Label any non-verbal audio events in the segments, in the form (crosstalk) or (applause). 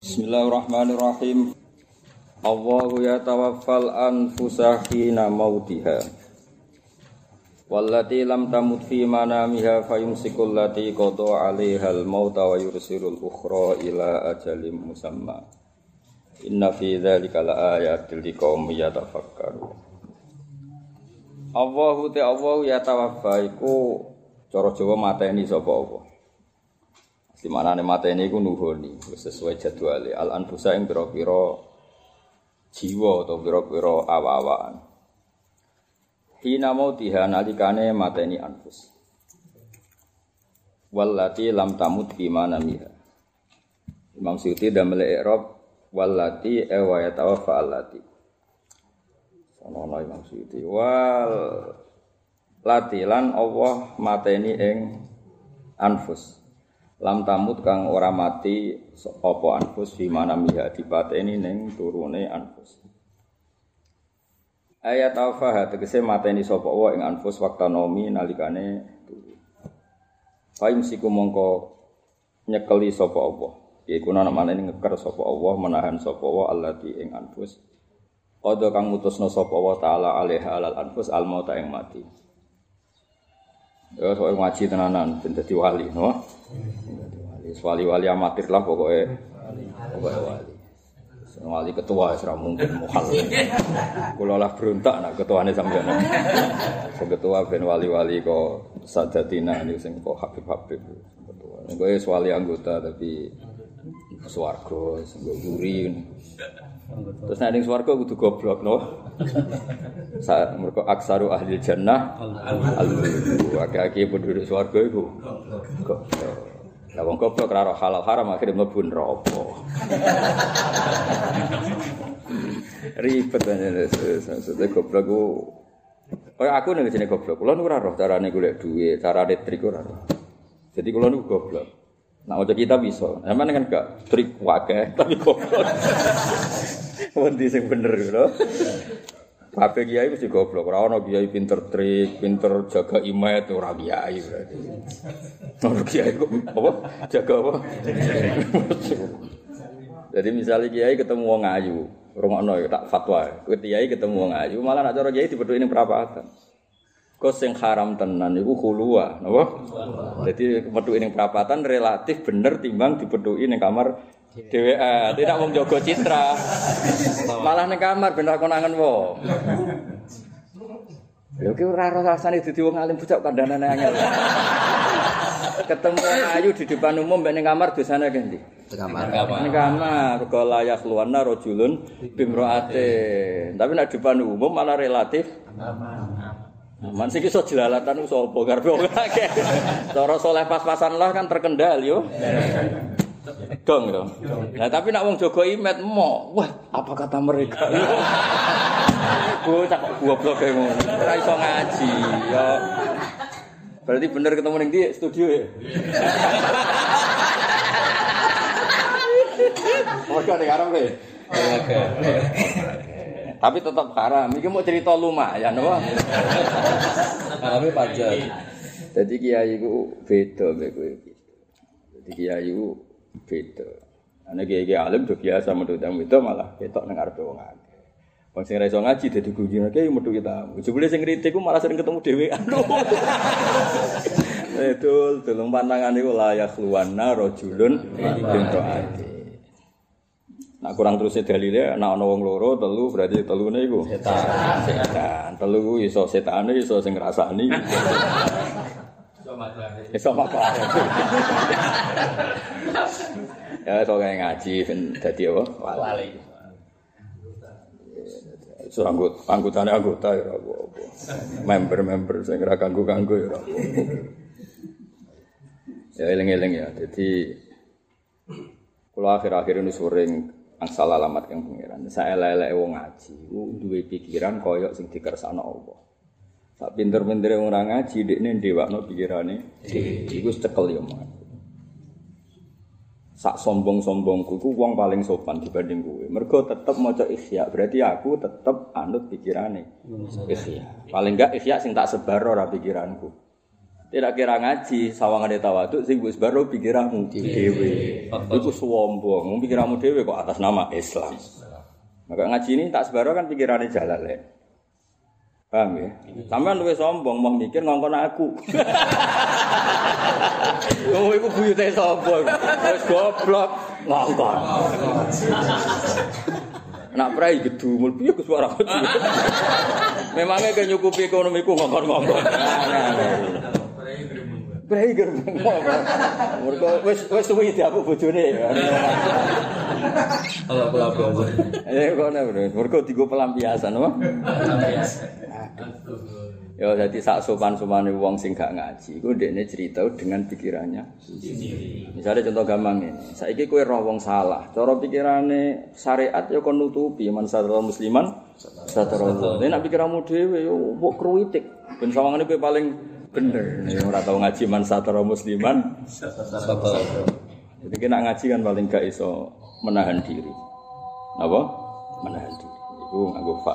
Bismillahirrahmanirrahim. Allahu yatawaffal anfusa hina mautiha. Wallati lam tamut fi manamiha fayumsikul lati qada 'alaiha al-mauta wa yursilul ukhra ila ajalin musamma. Inna fi dzalika laayatil liqaumin yatafakkarun. Allahu ta Allahu yatawaffa iku cara Jawa mateni sapa Allah. Di mana nih mata ini gue nuhoni sesuai jadwal al anfusa yang biro biro jiwa atau biro biro awa-awaan. Hina mau tiha nalikane mata ini anfus. Wallati lam tamut bimana miha. Imam Syuuti dan melek Rob wallati ewa yatawafa allati. Sono Imam Syuuti wal latilan Allah mateni ing anfus lam tamut kang ora mati apa anfus fi mana miha dipateni ning turune anfus. Ayat alfaha tegese mateni sapa wa ing anfus nomi nalikane turu. Faim siku mongko nyekeli sapa Allah. Iku ana manene ngeker sapa Allah menahan sapa wa allati ing anfus. Qadha kang mutusna sapa wa taala alaiha alal anfus al mauta ing mati. Ya, soal ngaji tenanan, dadi wali, no? Wali-wali amatir lah pokoknya. Pokoknya wali. Wali ketua serah mungkin muhal. Kulo lah beruntak nak ketuane sampean. Sing ketua ben wali-wali kok sadatina ini sing kok Habib-habib ketua. Gue wali anggota tapi swarga sing guri. Terus nek ning swarga kudu goblok no. Sa mergo aksaru ahli jannah al akeh penduduk swarga iku goblok. Lah wong goblok ora halal haram akhirnya mlebu neraka. Ribet maksudnya goblok ku Kayak aku nih jenis goblok, kulo nu roh carane golek duit, cara trik ora roh. Jadi kulo nu goblok. Nah, ojo kita bisa. Emang kan gak trik wae, tapi goblok. Wendi sing bener lho. Kabeh kiai mesti goblok. Ora ono kiai pinter trik, pinter jaga imet ora kiai berarti. Ono kiai kok apa? Jaga apa? Jadi misalnya kiai ketemu wong ayu, rungokno ya tak fatwa. Kiai ketemu wong ayu, malah nak cara kiai dipethuki ning perapatan. Kok sing haram tenan iku khulua, napa? Jadi methuki ning perapatan relatif bener timbang dipethuki ning kamar DWA, tidak mau jaga citra. Malah ning kamar ben konangan wong. Lho ki ora rasane dadi wong alim bocah kandhanane angel. Ketemu ayu di depan umum mbek ning kamar dosane kendi? Kamar. Ning kamar, kok layak luwana rajulun bimroate. Tapi nek depan umum malah relatif aman. Man sing iso jelalatan sapa karepe wong (laughs) akeh. Cara soleh pas-pasan lah kan terkendal yo. Dong dong. Nah tapi nak wong jaga imet mo, wah apa kata mereka? (laughs) Bocah kok goblok kayak ngono. Ora iso ngaji. Ya. Berarti bener ketemu ning di studio ya. Oke, ning arep e. Tapi tetap haram. Iki mau cerita lumayan, wah. Haramnya pajak. Jadi kiai ku beda kowe. Jadi kiai ku beda. Ana kiai alim do biasa metu tamu itu malah ketok nang arepe wong akeh. Wong sing ra ngaji dadi gujine kiai metu kita. Jebule sing kritik ku malah sering ketemu dhewean. (laughs) Betul, tulung pantangan iku layak luwana rajulun bintu ati. Nah kurang terus dalile nek ana wong loro telu berarti telune iku setan. Setan. Telu ku iso setane iso sing ngrasani. Iso makan. Ya iso kayak ngaji ben dadi apa? Wali. So anggota anggotane anggota ya apa-apa. Member-member sing ora ganggu-ganggu ya apa-apa. Ya eling-eling ya. Jadi kalau akhir-akhir ini sering angsal alamat yang pengiran. Saya lele wong ngaji, duwe pikiran koyok sing dikersakno Allah. Sak pinter-pintere wong ora ngaji, dekne ndewakno pikirane iku cekel ya mah. Sak sombong-sombongku iku wong paling sopan dibanding kowe. Mergo tetep maca ikhya, berarti aku tetep anut pikirane ikhya. Paling enggak ikhya sing tak sebar ora pikiranku. Tidak kira ngaji sawangane tawaduk sing wis baru pikiranmu dhewe. Iku sombong, pikiranmu dhewe kok atas nama Islam. Maka ngaji ini tak sebaro kan pikirannya jalan le. Paham ya? Sampean luwih sombong mau mikir ngongkon aku. (laughs) Wong iku buyute sombong. Wis goblok ngongkon. Nak prai gedumul piye Gus suara. (laughs) Memangnya ke nyukupi ekonomiku ngongkon-ngongkon. Prai gerbang. Mergo wis wis suwi diapuk bojone. Kalau pelabuhan. Eh kok ana bro. Mergo digo pelampiasan apa? Ya jadi sak sopan-sopane wong sing gak ngaji iku ndekne cerita dengan pikirannya. Misalnya contoh gampang ini, saiki kowe roh wong salah, cara pikirane syariat ya kon nutupi man sadar musliman sadar Allah. Nek pikiranmu dhewe yo mbok kruwitik. Ben sawangane kowe paling bener. Nek ora tau ngaji man sadar musliman Jadi kena ngaji kan paling gak iso menahan diri. Apa? Menahan diri. Iku nganggo fa.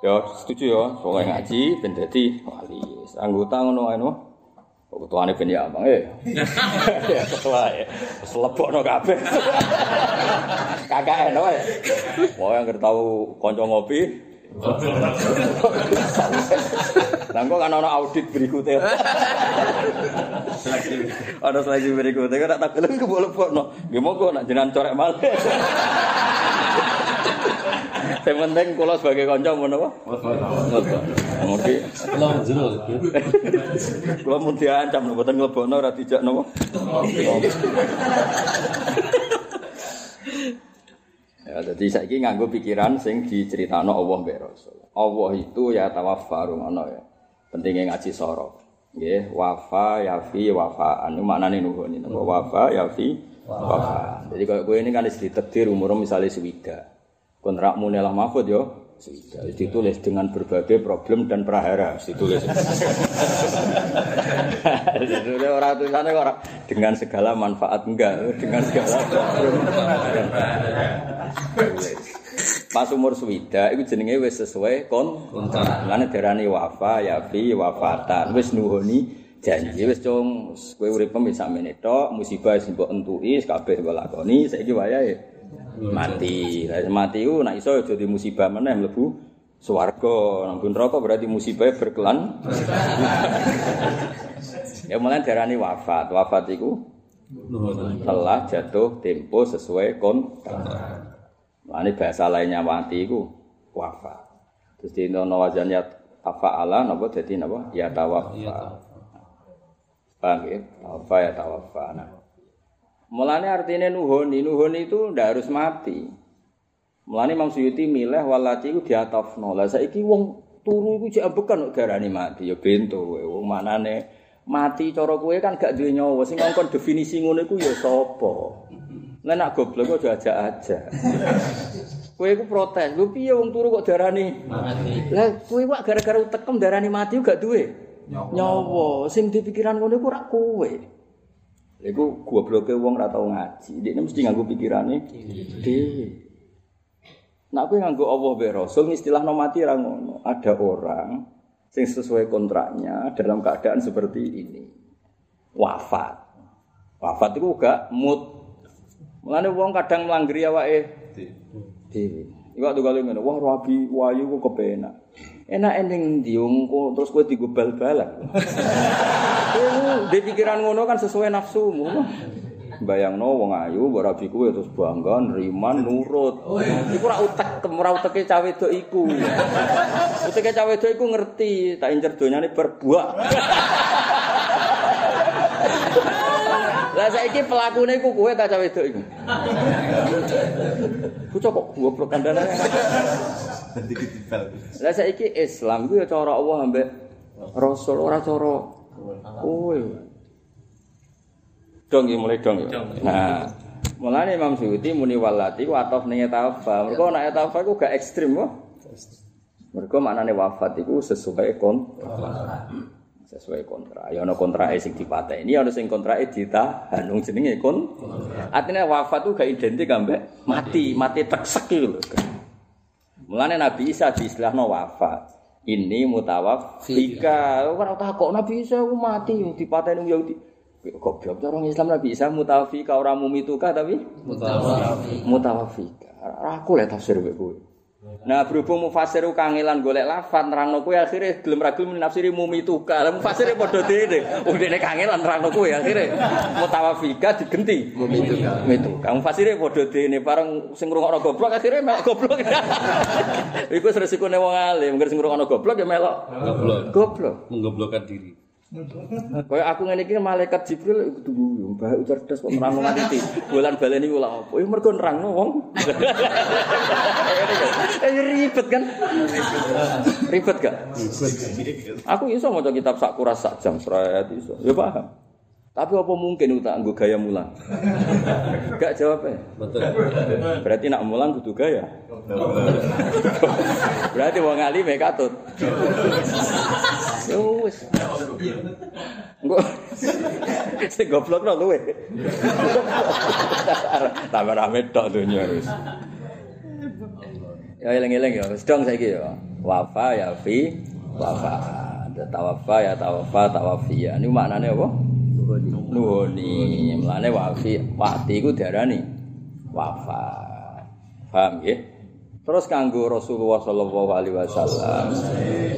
Ya setuju ya, soalnya ngaji ben dadi wali. Anggota ngono ae no. Kok ketuane ben ya Abang eh. (laughs) Ya ketua ya. Wis lebokno kabeh. (laughs) Kakak eno ya. Wong yang tau kanca ngopi. (laughs) Lah kok kan ana audit berikutnya. (laughs) Ada seleksi berikutnya kan tak kelem ke boleh no. Nggih monggo nak jenengan corek malih. (laughs) Yang penting kula sebagai kanca ngono apa? Ngerti. Belum jero. Kula mun diancam mboten nglebokno ora dijak napa? Ya, jadi saiki nganggo pikiran sing diceritakno Allah mbek Rasul. Allah itu ya tawaffaru ngono ya. Pentingnya ngaji sorok. Nggih, wafa yafi wafaan. Iku maknane nuhun ini. Wafa yafi wafa. Jadi kalau gue ini kan ditetir umur misalnya swida. Kontrakmu nelah mahfud yo. Swida. Ditulis dengan berbagai problem dan prahara. Ditulis. Jadi orang tulisannya orang dengan segala manfaat enggak, dengan segala problem. Pas umur swida itu jenenge wis sesuai kon kontrak. Lan darani wafa yafi wafatan. Wis nuhoni janji wis cung kowe urip wis sakmene tok, musibah sing mbok entuki kabeh mbok lakoni, saiki wayahe mati. Lah mati ku nek iso aja di musibah meneh mlebu swarga. Nampun neraka berarti musibah berkelan. (laughs) ya mulai darani wafat. Wafat iku telah jatuh tempo sesuai kontrak. Ini bahasa lainnya mati itu wafat. Terus di nono wazan ya tafa'ala, nopo jadi nopo ya tawafa. Paham ya? Tawafa ya tawafa. Nah. Mulanya artinya nuhoni, nuhoni itu ndak harus mati. Mulanya Imam Suyuti milih walati itu di atas nola. Saiki wong turu itu jek ambekan kok darani mati ya bento kowe. Wong manane mati cara kowe kan gak duwe nyawa. Sing ngongkon definisi ngono iku ya sapa? Lah nak goblok kok aja aja. Kowe iku protes, lho piye wong turu kok darani mati. Lah kowe wak gara-gara utekem darani mati gak duwe nyawa. Sing dipikiran ngono iku ora kowe. Iku gobloke wong ora tau ngaji. Dekne mesti nganggo pikirane dhewe. Nak kowe nganggo Allah be Rasul istilah no mati ra ngono. Ada orang sing sesuai kontraknya dalam keadaan seperti ini. Wafat. Wafat itu gak mood Mulane wong kadang mlanggri awake dhewe. Iwak tuh kali ngene, wah rabi wayu ku kepenak. Enak ending ndi wong terus kowe digo bal-balan. (laughs) Di pikiran ngono kan sesuai nafsumu. Bayangno wong ayu mbok rabi kuwe terus bangga nriman nurut. Iku ora utek, ora uteke cawe wedok iku. Uteke cawe wedok iku ngerti, tak incer donyane berbuak. Lah saiki pelakune iku kowe ta cawe wedok iku. Bocah kok goblok kandhane. Lah saiki Islam ku ya cara Allah ambek Rasul ora cara kowe. Dong iki mulai dong ya. Nah, mulane Imam Suyuti muni walati ku atof ning tawafa. Mergo nek tawafa ku gak ekstrim kok. Mergo maknane wafat iku sesuai kon sesuai kontrak. Ya ana kontrake sing dipateni, ana sing kontrake ditahan. Wong jenenge kon. Artinya wafat itu gak identik ambek mati, mati teksek lho. Mulane Nabi Isa diistilahno wafat. Ini mutawafika. Ora takok Nabi Isa aku mati dipateni Yahudi. Goblok cara orang Islam Nabi Isa mutawafika ora mumituka tapi mutawafika. Aku lek tafsir kowe. Nah berhubung mufasir kangelan golek lafat nerangno kowe akhire gelem ra gelem nafsiri mumituka. Lah mufasire padha dene. Wong dene kangelan nerangno kowe akhire mutawafika digenti mumituka. Mumituka. Mufasire padha dene bareng sing ngrungokno goblok akhire melok goblok. (laughs) Iku wis resikone wong alim, sing ngrungokno goblok ya melok Goblok. goblok. Menggoblokkan diri. Kayak aku ngene iki malaikat Jibril kudu guyu, mbah cerdas kok nerangno nganti bulan baleni kula apa? Ya mergo nerangno wong. (laughs) Eh ribet kan? Ribet gak? Aku iso maca kitab sak kuras sak jam seret iso. Ya paham. Tapi apa mungkin utak nggo gaya mulang? (laughs) Gak jawabnya. Betul. Berarti nak mulang kudu gaya. (laughs) Berarti wong alim ya katut. Ya wis. Engko (laughs) sing goblok no luwe. Tambah rame tok dunya wis. Ya eling-eling ya, dong saiki ya. Wafa ya fi wafa. Tawafa ya tawafa tawafiya. Ini maknane apa? Nuhuni. Mulane wafi wati iku diarani wafa. Paham ya? Terus kanggo Rasulullah sallallahu alaihi wasallam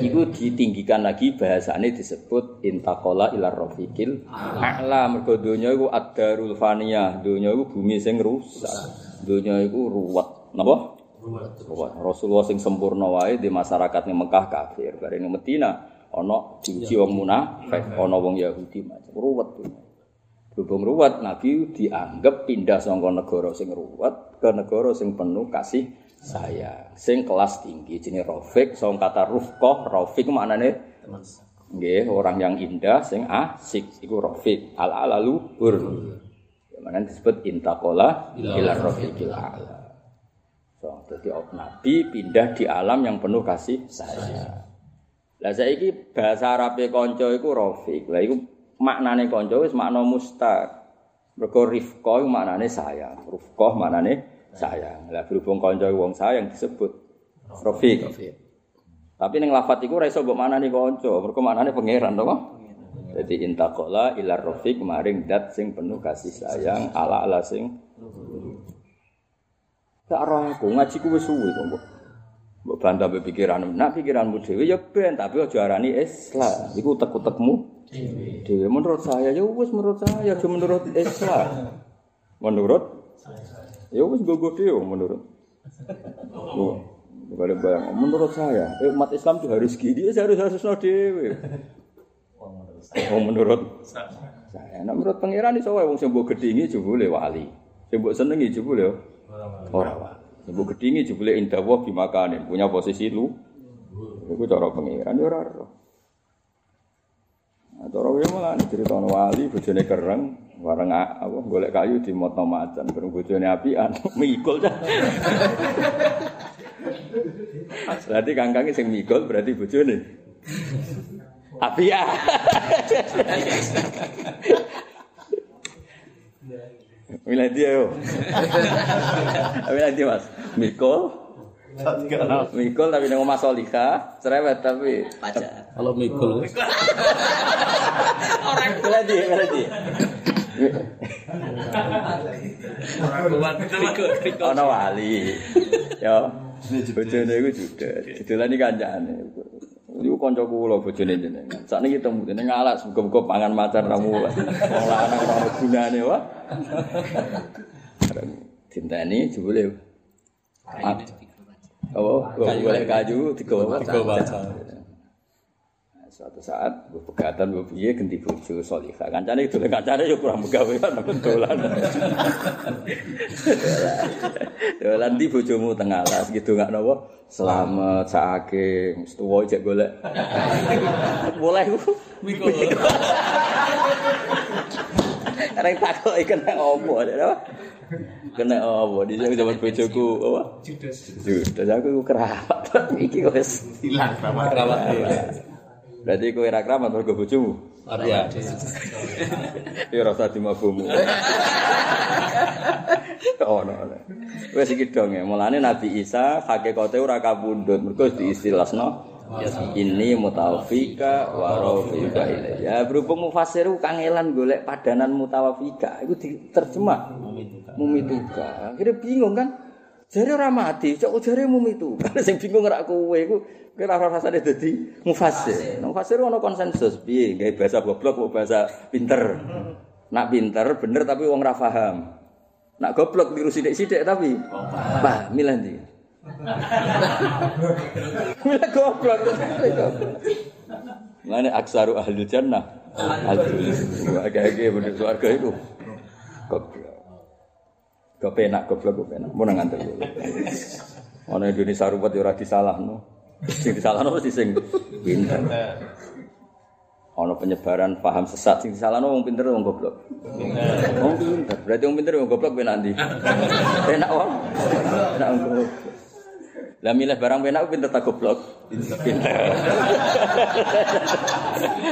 iku ditinggikan lagi bahasane disebut intaqala ila rafiqil a'la mergo donya iku ad-darul faniyah, donya iku bumi sing rusak. Donya iku ruwet. Napa? Ruwet. Rasulullah sing sempurna wae di masyarakat ning Mekah kafir, bare ning Medina ana diuji wong munafik, ana wong Yahudi macam ruwet. Berhubung ruwet, Nabi dianggap pindah saka negara sing ruwet ke negara sing penuh kasih sayang. Sing kelas tinggi jenenge Rafiq, saka kata Rufqah, Rafiq maknane nggih orang yang indah sing asik iku Rafiq. Al alalu hur. Mana disebut intaqala ila rafiqil ala. So, jadi Nabi pindah di alam yang penuh kasih sayang. Lah saiki bahasa Arabe kanca iku Rafiq. Lah iku maknane kanca wis makna mustaq. Mergo rifqa iku maknane sayang. Rufqah maknane sayang. Lah berhubung kanca wong sayang disebut Rafiq. Tapi ning lafat iku ora iso mbok maknani kanca, mergo maknane pangeran to. Jadi intaqala ila rafiq maring dat sing penuh kasih sayang ala ala sing Tak roh aku ngaji ku wis suwi kok mbok. Bantah be pikiran, nak pikiranmu dhewe ya ben tapi aja arani Islam. Iku utek-utekmu dhewe. Menurut saya ya wis menurut saya, aja menurut Islam. Menurut ya wis gogo dhewe menurut. Oh, Kalau bayang, menurut saya, eh, umat Islam itu harus gini, ya harus harus no dewe. Oh, menurut saya, nah, menurut pangeran itu saya, wong sing mbok gedhingi jebule wali, sing mbok senengi jebule ora wali. Sing mbok gedhingi jebule indah wa bimakanin, punya posisi lu. Iku cara pangeran ya ora ora. Nah, cara wae malah cerita wali bojone kereng, bareng a- apa golek kayu di motno macan, bareng bojone apian, (laughs) mikul dah. (laughs) Berarti kangkangnya sing mikul berarti bojone. Apian. (laughs) Milih dia yo. (laughs) Milih dia Mas. Mikol. Mikul tapi nang Mas Solika, cerewet tapi pacar. Kalau Mikul. Orang tua di, orang di. Ana wali. Yo. Bojone iku judet. Judulane kancane. Iku kanca kula bojone jenengan. Sakniki temu jenengan ngalas muga-muga pangan macan ra mulai. Wong lanang ora ono gunane wae. Dinteni jebule. Oh, boleh kayu digawa Digawa macan. Suatu saat gue pegatan gue piye ganti bojo solihah kancane dolen kancane yo kurang begawe kan dolan. Dolan di bojomu tengah alas gitu nggak nopo. Selamat saking tuwa cek golek. Boleh ku. Mikul. Karena takut kena opo ada apa? Kena opo di sini zaman bojoku apa? Judes. Judes aku kerabat (laughs) iki wis. hilang sama kerabat dia. Berarti kowe ora kerabat mergo bojomu. Arya. (laughs) Ya ora usah dimabumu. (laughs) Oh, no, no. Wes iki dong ya. Mulane Nabi Isa hakikate ora kapundhut, mergo diistilahno Ini mutawafika wa rafiqa Ya berhubung mufasir kangelan golek padanan mutawafika itu diterjemah mumituka. Akhirnya bingung kan? Jare ora mati, cok jare mumituka. (laughs) Sing bingung ora kowe iku kira ora rasane dadi mufasir. Mufasir ono konsensus piye gawe bahasa goblok kok bahasa pinter. Nak pinter bener tapi wong ora paham. Nak goblok niru sithik-sithik tapi Pak, milih ndi? (laughs) Milih goblok. Mane aksaru ahli jannah. Ahli. Agak-agak bener swarga itu. Kepenak goblok kepenak. Mun nang nganter. Ana Indonesia ruwet ya ora disalahno. Sing disalahno mesti sing pinter. Ana penyebaran paham sesat sing disalahno wong pinter wong goblok. Wong pinter. Berarti wong pinter wong goblok penak ndi? Penak wong. Penak wong goblok. Lah milih barang penak pinter tak goblok. Pinter.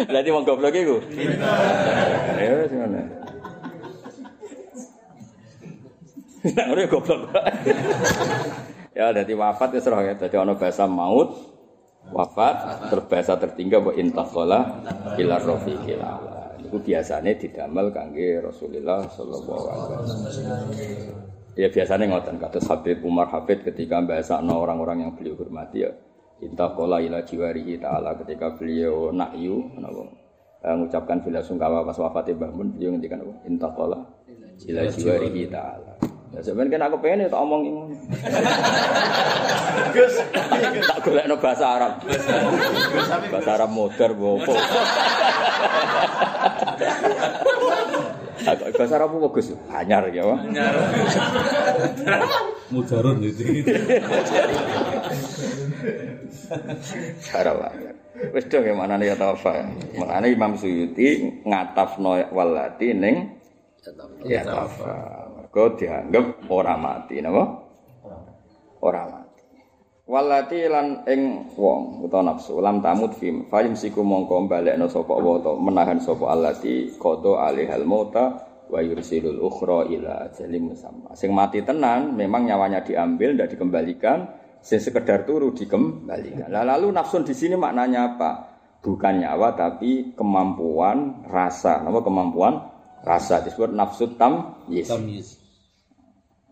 Berarti wong goblok iku. Pinter. Ya wis ngono. Nah, udah goblok. ya, jadi wafat ya serah ya. Jadi ono bahasa maut, wafat, terus bahasa tertinggal buat intakola, ilar rofi kilala. Itu biasanya didamel kangge Rasulullah Sallallahu Alaihi Wasallam. Ya biasanya ngoten kata Habib Umar Habib ketika bahasa orang-orang yang beliau hormati ya intakola ila jiwarihi taala ketika beliau nakyu napa eh, mengucapkan bila sungkawa pas wafatnya Mbah Mun beliau ngendikan apa intakola ila jiwarihi taala Ya sebenarnya kan aku pengen tak omong ini. Gus, tak golek no bahasa Arab. bahasa Arab modern bopo. bahasa Arab apa Gus? Anyar ya, Wah. mudarun itu. Arab anyar. Wis dong ya mana nih ya tafa. Makanya Imam Suyuti ngatafno walati ning ya tafa. Mergo dianggap ora mati napa? Ora mati. Walati lan ing wong utawa nafsu lam tamut fim fayum siku mongko balekno sapa wa menahan sapa allati qada alihal mauta wa yursilul ukhra ila ajalin musamma. Sing mati tenan memang nyawanya diambil ndak dikembalikan, sing sekedar turu dikembalikan. Lah lalu nafsun di sini maknanya apa? Bukan nyawa tapi kemampuan rasa. Nama kemampuan rasa disebut nafsu tam yes.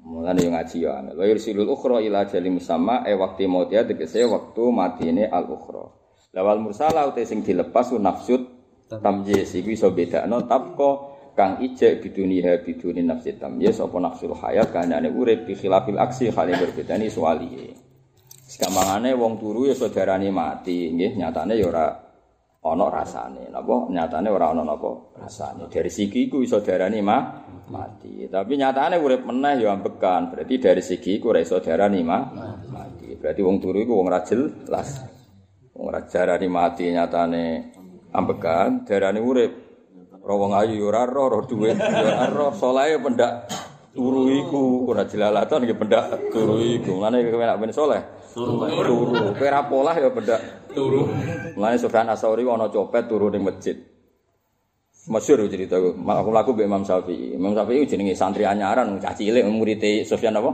Mulane yo ngaji yo angel. Wa yursilul ukhra ila ajalin musamma e waktu maut ya tegese waktu matine al ukhra. Lawal mursala uta sing dilepas nafsut tamyiz iku iso bedakno tapko kang ijek biduniha biduni nafsi tamyiz apa nafsul hayat kanane urip bi khilafil aksi hale berbedani soalihe. Sekampangane wong turu ya saudarane mati, nggih nyatane ya ora ana rasane. Napa nyatane ora ana napa rasane. Dari segi iku iso darani mah mati. Tapi nyatane urip meneh ya ambekan. Berarti dari segi iku ora iso darani mah mati. Berarti wong turu iku wong ra jelas. Wong ra darani mati nyatane ambekan, darani urip. Ora wong ayu ora ro, ora duwe ya ora saleh pendak turu iku ora jelalatan nggih pendak turu iku. Mulane kepenak ben saleh. Turu. Turu. Kowe ra polah ya pendak Turu. Mulane Sufyan Asauri ana copet turu ning masjid. Masyhur cerita aku. Aku laku mbek Imam Syafi'i. Imam Syafi'i jenenge santri anyaran cah cilik murid Sufyan apa?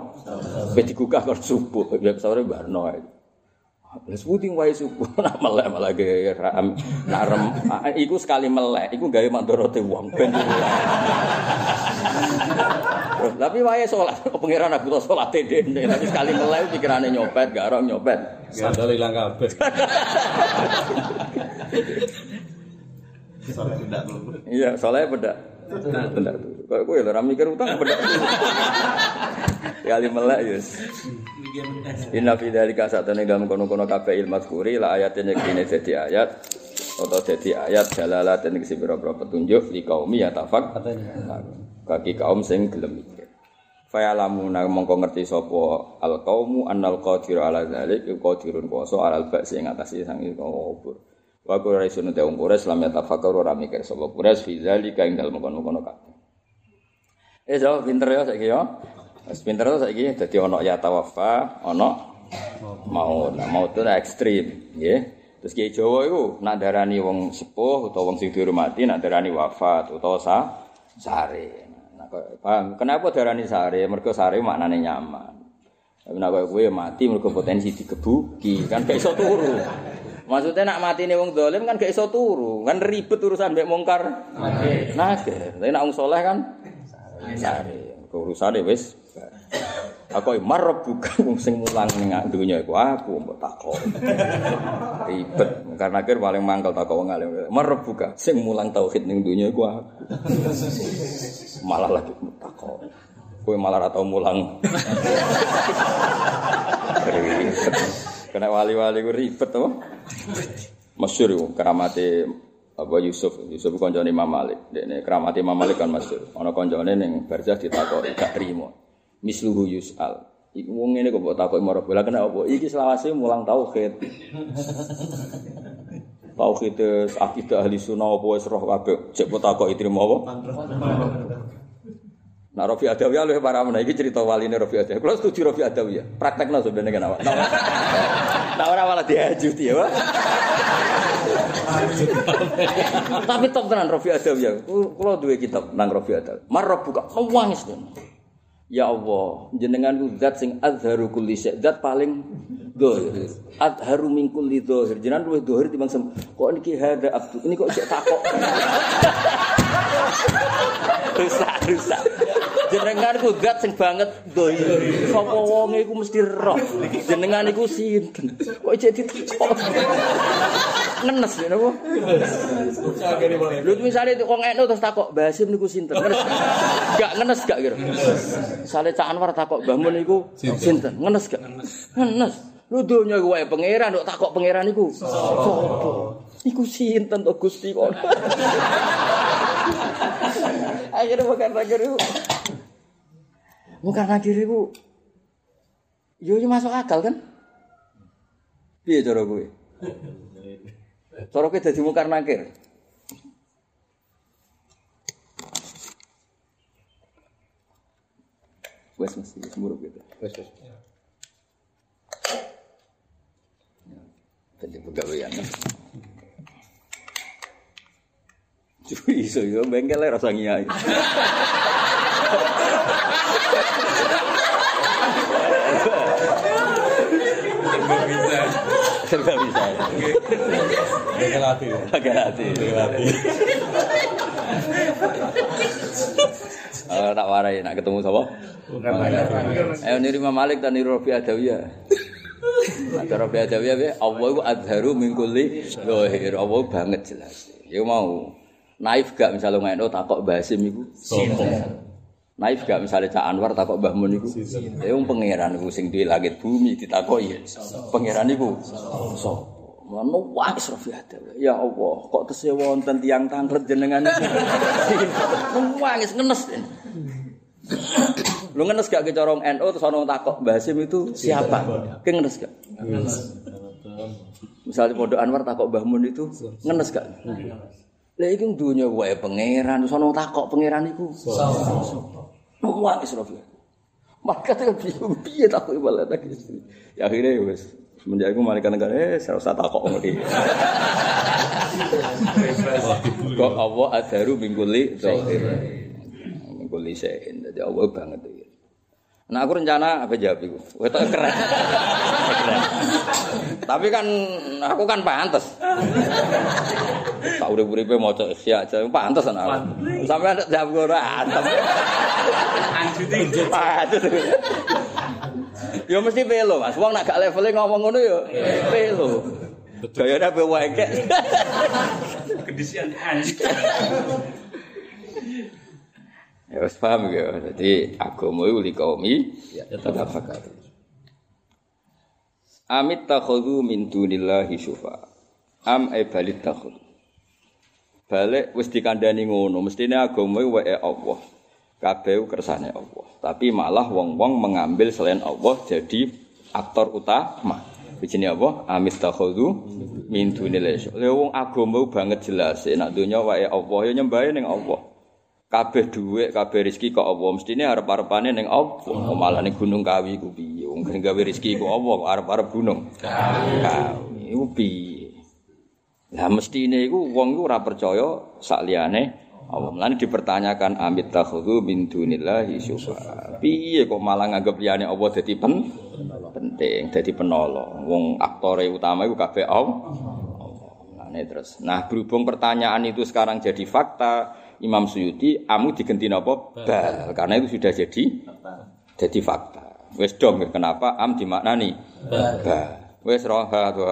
Wis digugah kok subuh. Ya sore barno. Wis puting wae subuh (laughs) nak melek malah ge ram nak rem iku sekali melek iku gawe mandorote wong ben. Tapi wae salat (laughs) pangeran aku to salat dene tapi sekali melek pikirane nyopet gak ora nyopet. Sandal ilang kabeh. (laughs) Iya, soalnya bedak. Bedak tuh. Kok kowe lho mikir utang bedak. Kali melek yus. Inna fi dzalika satane dalam kono-kono kabeh ilmu kuri la ayatene kene dadi ayat atau jadi ayat jalalah dan kesi pira-pira petunjuk di kaum ya tafak bagi kaum sing gelem mikir. Fa lamuna mongko ngerti sapa al qaumu annal qadir ala dzalik qadirun kuwasa alal ba'si ing atase sang kubur. Wa quraisyun te wong Quraisy lam yatafakkaru ora mikir sapa Quraisy fi dzalika ing dalem kono-kono kabeh. Eh jauh pinter ya saiki ya. Wis pinter ya saiki dadi ana ya tawaffa, ana mau nah mau itu ekstrim nggih. Terus kiai Jawa iku nak darani wong sepuh utawa wong sing dihormati nak darani wafat utawa sa sare. Nah, paham? Kenapa darani sare? Mergo sare maknane nyaman. Tapi nak kowe mati mergo potensi digebuki, kan gak iso turu. Maksudnya nak mati nih wong dolim kan gak iso turu, kan ribet urusan mbek mungkar. Nakir. Tapi nak wong soleh kan sari. Urusane wis Aku marab bukan (laughs) wong sing mulang ning dunya iku aku mbok takok. Ribet karena akhir paling mangkel takok wong alim. Marab bukan sing mulang tauhid ning dunya iku aku. Malah lagi takok. Kowe malah ora tau mulang. (laughs) Ribet. Kena wali-wali ku ribet to. Masyhur iku keramate apa Yusuf, Yusuf kancane Imam Malik. Dene keramate Imam Malik kan masyhur. Ana kancane ning Barzah ditakoki gak trimo. Misluhu yus'al. Wong ngene kok mbok takoki marah bola kena apa? Iki selawase mulang tauhid. Tauhid akidah ahli sunnah apa wis roh kabeh. Cek mbok takoki trimo apa? Nah, Rofi Adawiyah lebih parah mana? Ini cerita wali ini Rofi Adawiyah. Kalau setuju Rofi Adawiyah, prakteknya sebenarnya kenapa? Nah, orang malah diajuti ya. Tapi top tenan Rofi Adawiyah. Kalau dua kitab nang Rofi Adawiyah. Marah buka, nangis tuh. Ya Allah, jenengan ku zat sing azharu kulli syai, zat paling dohir. Azharu min kulli dohir. Jenengan luwih dohir timbang sem. Kok niki hada abdu? Ini kok cek takok. rusak, rusak. Jenengan ku zat sing banget dohir. Sapa wonge iku mesti roh. Jenengan iku sinten? Kok cek ditakok. Ngenes ya napa? Lho misale wong eno terus takok, "Mbah Hasim niku sinten?" Gak ngenes gak kira. Misale Cak Anwar takok, "Mbah Mun niku sinten?" Ngenes gak? Ngenes. Lu donya iku wae pangeran, kok takok pangeran iku. Sopo? Iku sinten to Gusti kok. (laughs) Akhirnya bukan akhir Bukan akhir itu. Yo yo masuk akal kan? Piye cara kowe? Cara kowe dadi mungkar nakir. Wes mesti wis muruk gitu. Wes wes. Jadi pegawaian. Cuma iso yo bengkel rasa ngiyai. (laughs) Serba bisa. Bengkel hati. Pakai hati. Eh tak warai nak ketemu sapa? Ayo niru Imam Malik dan niru Rabi Adawiyah. Ada Rabi Adawiyah iku adharu min kulli zahir. Allah banget jelas. Ya mau naif gak misalnya ngene takok Basim iku. Naif gak misalnya Cak Anwar takok Mbah Mun iku. Ya wong pangeran iku sing duwe langit bumi ditakoki. Pangeran iku sapa? Mano wis Rafi Adawiyah. Ya Allah, kok tesih wonten tiyang tanglet jenengan. Nangis ngenes. Lu ngenes gak kecorong NU terus ana takok Mbah Hasim itu siapa? Ki ngenes gak? Misalnya Pondok Anwar takok Mbah Mun itu ngenes gak? Lah iki dunya wae pangeran terus ana takok pangeran iku. Wah, wis Rafi. Tuh bingung piye takok ibalah tak istri. Ya akhirnya wis semenjak itu malaikat negara eh saya usah takok ngerti. Kok Allah adaru mingkuli zahir. Mingkuli sein. Jadi Allah banget iki. Nah aku rencana apa jawab itu? Wetok keren. keren. Tapi kan aku kan pantes. Tak urip-uripe maca isya aja pantes ana. Sampai ada jawab ora. Anjuti. Ya mesti pelo, Mas. Wong nak gak levele ngomong ngono ya pelo. Gayane ape wae kek. Kedisian anjing. Ya wis paham ya. Dadi agama iku likaumi ya tetap fakar. Amit takhudhu min dunillahi syufa. Am e balit takhudhu. Balik wis dikandani ngono, mestine agama wae Allah. Kabeh kersane Allah. Tapi malah wong-wong mengambil selain Allah jadi aktor utama. Bijine apa? Amit takhudhu min dunillahi. Lha wong agama banget jelas, nek donya wae Allah ya nyembahe ning Allah. kabeh dhuwit, kabeh rezeki kok apa mestine arep-arepane ning apa? Oh, malah ning Gunung Kawi ku piye? Wong gawe rezeki ku apa kok arep-arep gunung? Kawi. Piye? Lah mestine iku wong iku ora percaya sak liyane Allah mulane dipertanyakan amit takhudhu min dunillahi syufa. Piye kok malah nganggep liyane Allah dadi pen penting, dadi penolong. Wong aktore utama iku kabeh Allah. Nih terus. Nah, berhubung pertanyaan itu sekarang jadi fakta, Imam Suyuti amu diganti napa? Bal. Karena itu sudah jadi jadi fakta. Wes dong kenapa am dimaknani? Bal. Wes roha tuh.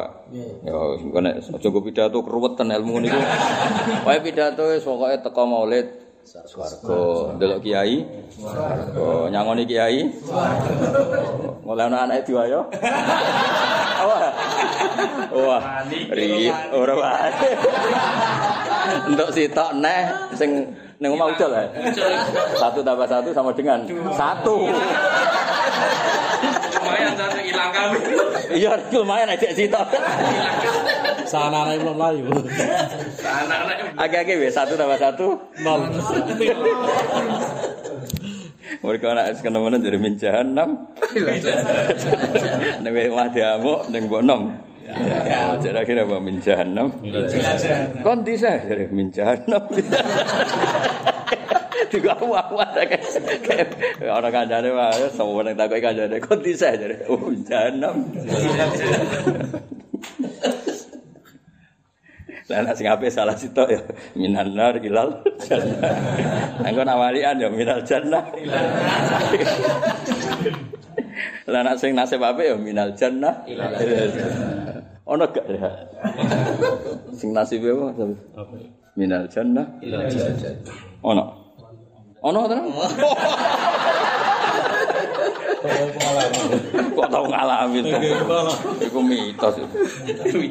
Ya, kena aja go pidato keruwetan ilmu niku. Wae pidato wis pokoke teko maulid swarga, delok kiai swarga, nyangoni kiai swarga. Mulai ana anak diwayo. Wah. Wah. Ri ora wae. Untuk sitok neh sing ning omah ucul ae. Satu tambah satu sama dengan satu. jare ilang kami. Iya, lumayan aja cita. Sana nek belum layu. Sana anak. Oke-oke wis satu tambah satu nol. Mereka anak es kena mana jadi mincahan enam. Neng mah diamuk, neng buat enam. Jadi akhirnya buat mincahan enam. Kondisi saya jadi mincahan enam. Min jahanam. Juga awak kayak orang kancane wae semua nang takoki kancane kon bisa dari oh min jahanam. Lah nek sing ape salah sitok ya minan nar ilal jannah. Engko nawalian ya minal jannah. Lah nek sing nasib ape ya minal jannah ilal jannah. Ono gak ya? Sing nasibe apa? Minal jannah ilal jannah. Ono. Ono tenan? (laughs) Kok tau ngalami to? Iku mitos.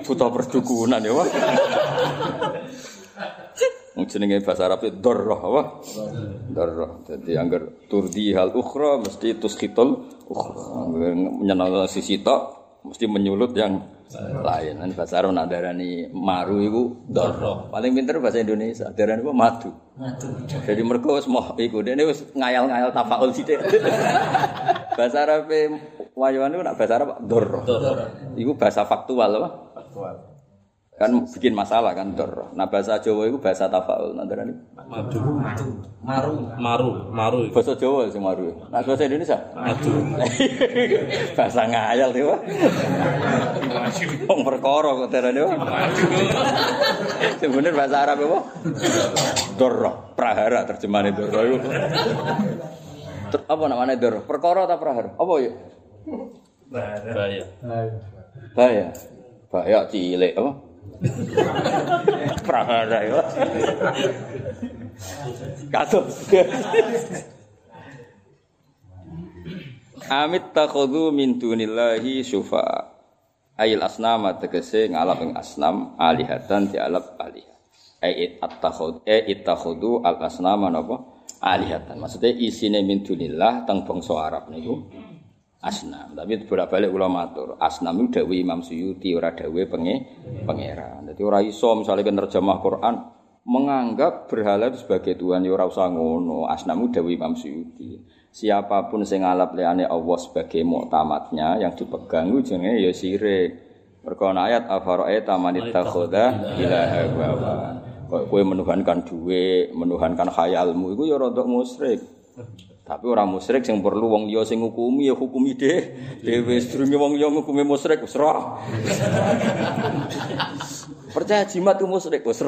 Buta perdukunan ya, Pak. Wong jenenge bahasa Arab itu darrah apa? Darrah. Jadi anggar turdi hal ukhra mesti tuskitul ukhra. Menyenal sisi tok mesti menyulut yang lain. Ini bahasa Arab nak darani maru iku darrah. Paling pinter bahasa Indonesia. Darani apa? Madu. Jadi mergo wis moh iku dene wis ngayal-ngayal tafaul sithik. (laughs) bahasa Arab wayuan itu nak bahasa Arab darrah. Iku bahasa faktual apa? Kan bikin masalah kan dor. Nah bahasa Jawa itu bahasa tafaul nanti Madu. Maru. Maru. Maru. Bahasa Jawa sing maru. Nah bahasa Indonesia Madu. (laughs) bahasa ngayal tuh. Wong perkara kok terane. Sing bener bahasa Arab apa? Dor, prahara terjemahan dor itu. Ter- Apa namanya dor? Perkara atau prahara? Apa ya? Bahaya. Bahaya. Bahaya cilik apa? Prahara ya. Kasus. Amit takhudhu min dunillahi syufa. Ayil asnama tegese ngalap ing asnam alihatan dialap alih. Ai at-takhud e ittakhudhu al asnama napa? Alihatan. Maksudnya isine min dunillah teng bangsa Arab niku asnam. Tapi bolak-balik ulama matur, asnam itu dawuh Imam Suyuti ora dawuh penge pangeran. Dadi ora iso misalnya penerjemah Quran menganggap berhala itu sebagai Tuhan ya ora usah ngono. Asnam itu Imam Suyuti. Siapa pun sing ngalap liane Allah sebagai muktamadnya yang dipegang itu jenenge ya sirik. Mergo ayat afara'aita man ittakhadha ilaha wa kowe menuhankan duwe, menuhankan khayalmu iku ya rada musyrik. Tapi orang musyrik sing perlu wong liya sing ngukumi ya hukumi deh. Dhewe sedurunge wong liya ngukumi musyrik wis. (laughs) Percaya jimat itu musyrik wis?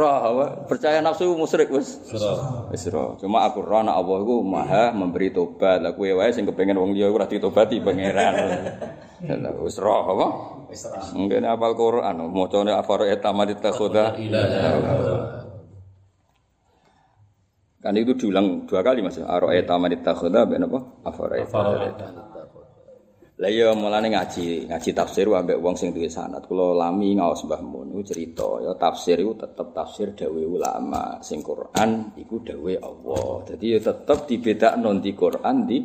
Percaya nafsu musyrik wis wis. Cuma aku nek Allah iku Maha memberi tobat. Lah kowe wae sing kepengin wong liya ora ditobati pangeran. Wis roh apa? Wis roh. Mungkin apal Quran, macane afara etamadit takhuda. Kan itu diulang dua kali Mas. Aro'eta man ittakhadha ben apa? Afara'eta. Lah ya mulane ngaji, ngaji tafsir ambek wong sing duwe sanad. Kula lami ngaos Mbah Mun cerita ya tafsir iku tetep tafsir dawe ulama. Sing Quran iku dawe Allah. Jadi ya tetep dibedakno di Quran di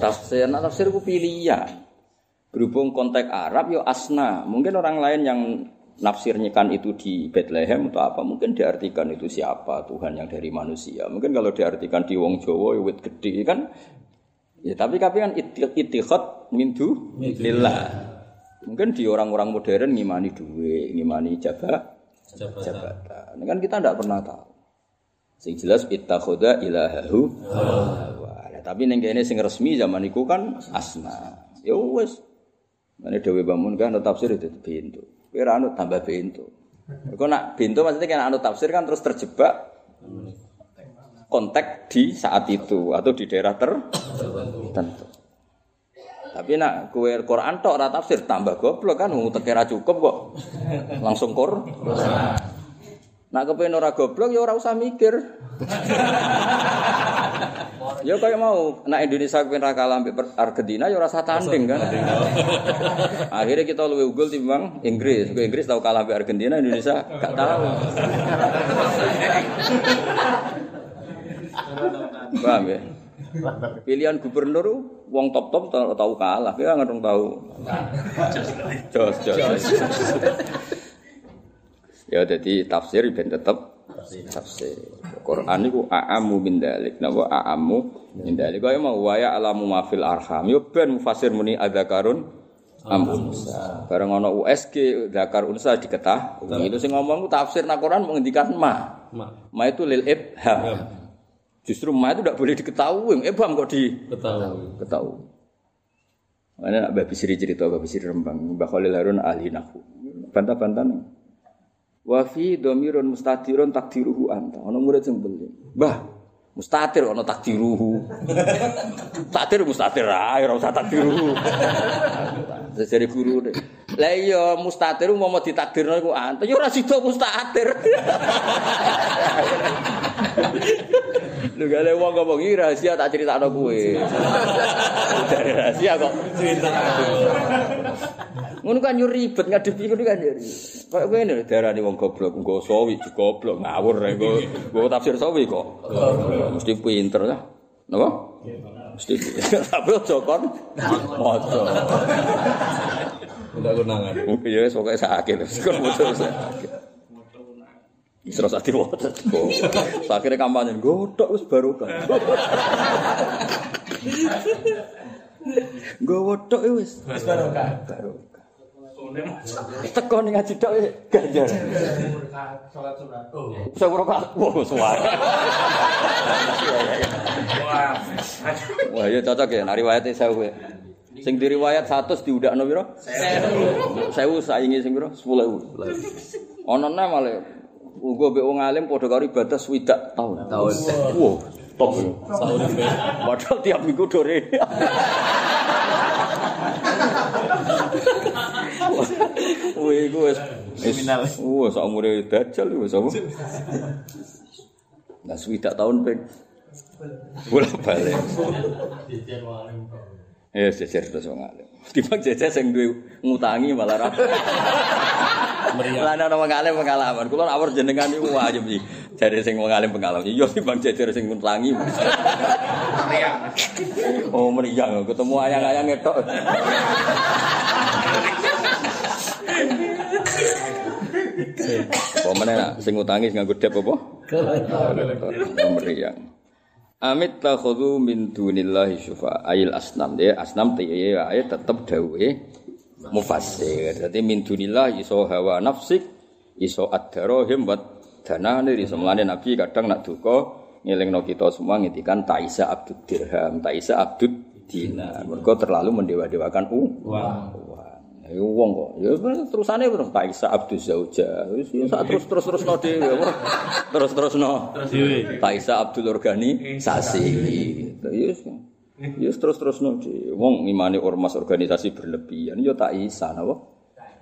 tafsir. Nah, tafsir ku pilihan. Berhubung konteks Arab ya asna. Mungkin orang lain yang nafsirnyakan itu di Bethlehem atau apa mungkin diartikan itu siapa Tuhan yang dari manusia. Mungkin kalau diartikan di Wong Jawa ya wit gede kan? Ya tapi tapi kan iti- itikhad mindu lillah. Mungkin di orang-orang modern ngimani duwe ngimani jabat jabatan. ini kan kita tidak pernah tahu. Sing jelas ittakhadha ilahahu hawa. Lah, tapi ning kene sing resmi zaman iku kan asma. Ya wis. Mane dhewe bangun kan tafsir itu pintu. Kira anut tambah pintu. Kau nak bintu maksudnya kan anu tafsir kan terus terjebak konteks di saat itu atau di daerah tertentu. Tapi nak kue Quran tok ora tafsir tambah goblok kan wong tekera cukup kok. Langsung kor. Nak kepen ora goblok ya ora usah mikir. Ya kayak mau nak Indonesia kepen ra kalah ambek Argentina ya ora usah tanding kan. (laughs) Akhirnya kita luwih unggul timbang Inggris. Kau Inggris tahu kalah ambek Argentina, Indonesia gak tahu. (laughs) Paham ya? Pilihan gubernur wong top-top tahu tahu kalah, ya nggak tahu. Jos, jos. (laughs) Ya jadi tafsir ben tetep tafsir. Quran niku a'amu min dalik. Napa a'amu min dalik. Kaya mau waya alamu mafil arham. Yo ben mufasir muni adzakarun am unsa. Bareng ana USG zakar unsa diketah. Itu sing ngomong tafsir nang Quran menghentikan ma. Ma. Ma itu lil ibham. Justru ma itu tidak boleh diketahui, ibham kok Ketahui. diketahui. Mana nak babi siri cerita babi siri rembang, Mbah Khalil Harun ahli nahwu. Bantah-bantah nih. Wa fi dhamirun mustatirun takdiruhu anta. Ono murid sing beli. Mbah, mustatir ono takdiruhu. (laughs) takdir mustatir ae ora usah takdiruhu. (laughs) Dari guru deh. Lah iya mustatir mau mau ditakdirno iku anta. Ya ora sida mustatir. (laughs) Lu gale wong ngomong iki rahasia tak critakno kowe. (laughs) Dari rahasia kok cerita. Ngono kan yo ribet ngadepi ngono kan yo. Kayak ngene lho darani wong goblok, nggo sawi goblok ngawur nggo nggo tafsir sawi kok. Mesti pinter ya. Napa? Mesti. Tapi (laughs) aja kon maca. Tidak. Mungkin ya wis pokoke sakit terus kon maca sakit. Isra sati wotet. Akhirnya kampanye, gotok wis barukan. Nggo (laughs) Gotok wis. Wis baru kan. Baru kan. Teko nih ngaji dok ganjar. Saya buruk aku, wah suara. Wah, ya cocok ya, nari wayatnya saya gue. Sing diriwayat satu diudak nabi roh. Saya usah ingin sing roh 10000. Ono nama leh, Ugo mbek wong alim padha karo ibadah swidak tahun. Tahun. Wow, top. Padahal tiap minggu dore. Wih, gue wis kriminal. Wah, sak umure dajal wis apa? Nah, swidak tahun ping. Bola balik. Ya jejer terus wong alim. Timbang jejer sing duwe ngutangi malah ra. Meriah. Lah ana wong alim pengalaman. Kula awur jenengan niku wajib iki. Jare sing wong alim pengalaman. Iya timbang jejer sing ngutangi. Oh meriang ketemu ayang-ayang ngetok. Apa meneh nak sing ngutangi nganggo dep apa? Meriang. Amit takhudhu min dunillahi syufa ayil asnam dia asnam tiye ae tetep dawe mufassir. Dadi min dunillah iso hawa nafsik iso ad-darahim wa danane iso mlane nabi kadang nak duka ngelingno kita semua ngitikan taisa abdud dirham, taisa abdud dinar. Mergo terlalu mendewa-dewakan uang. Ya wong kok. Ya terusane terus taisa abduz zauja. Wis ya sak terus terus terus no dhewe. Terus terus no. Taisa Abdul organisasi. Yes. Yes terus terus no dhewe. Wong ngimani ormas organisasi berlebihan ya Taisa napa?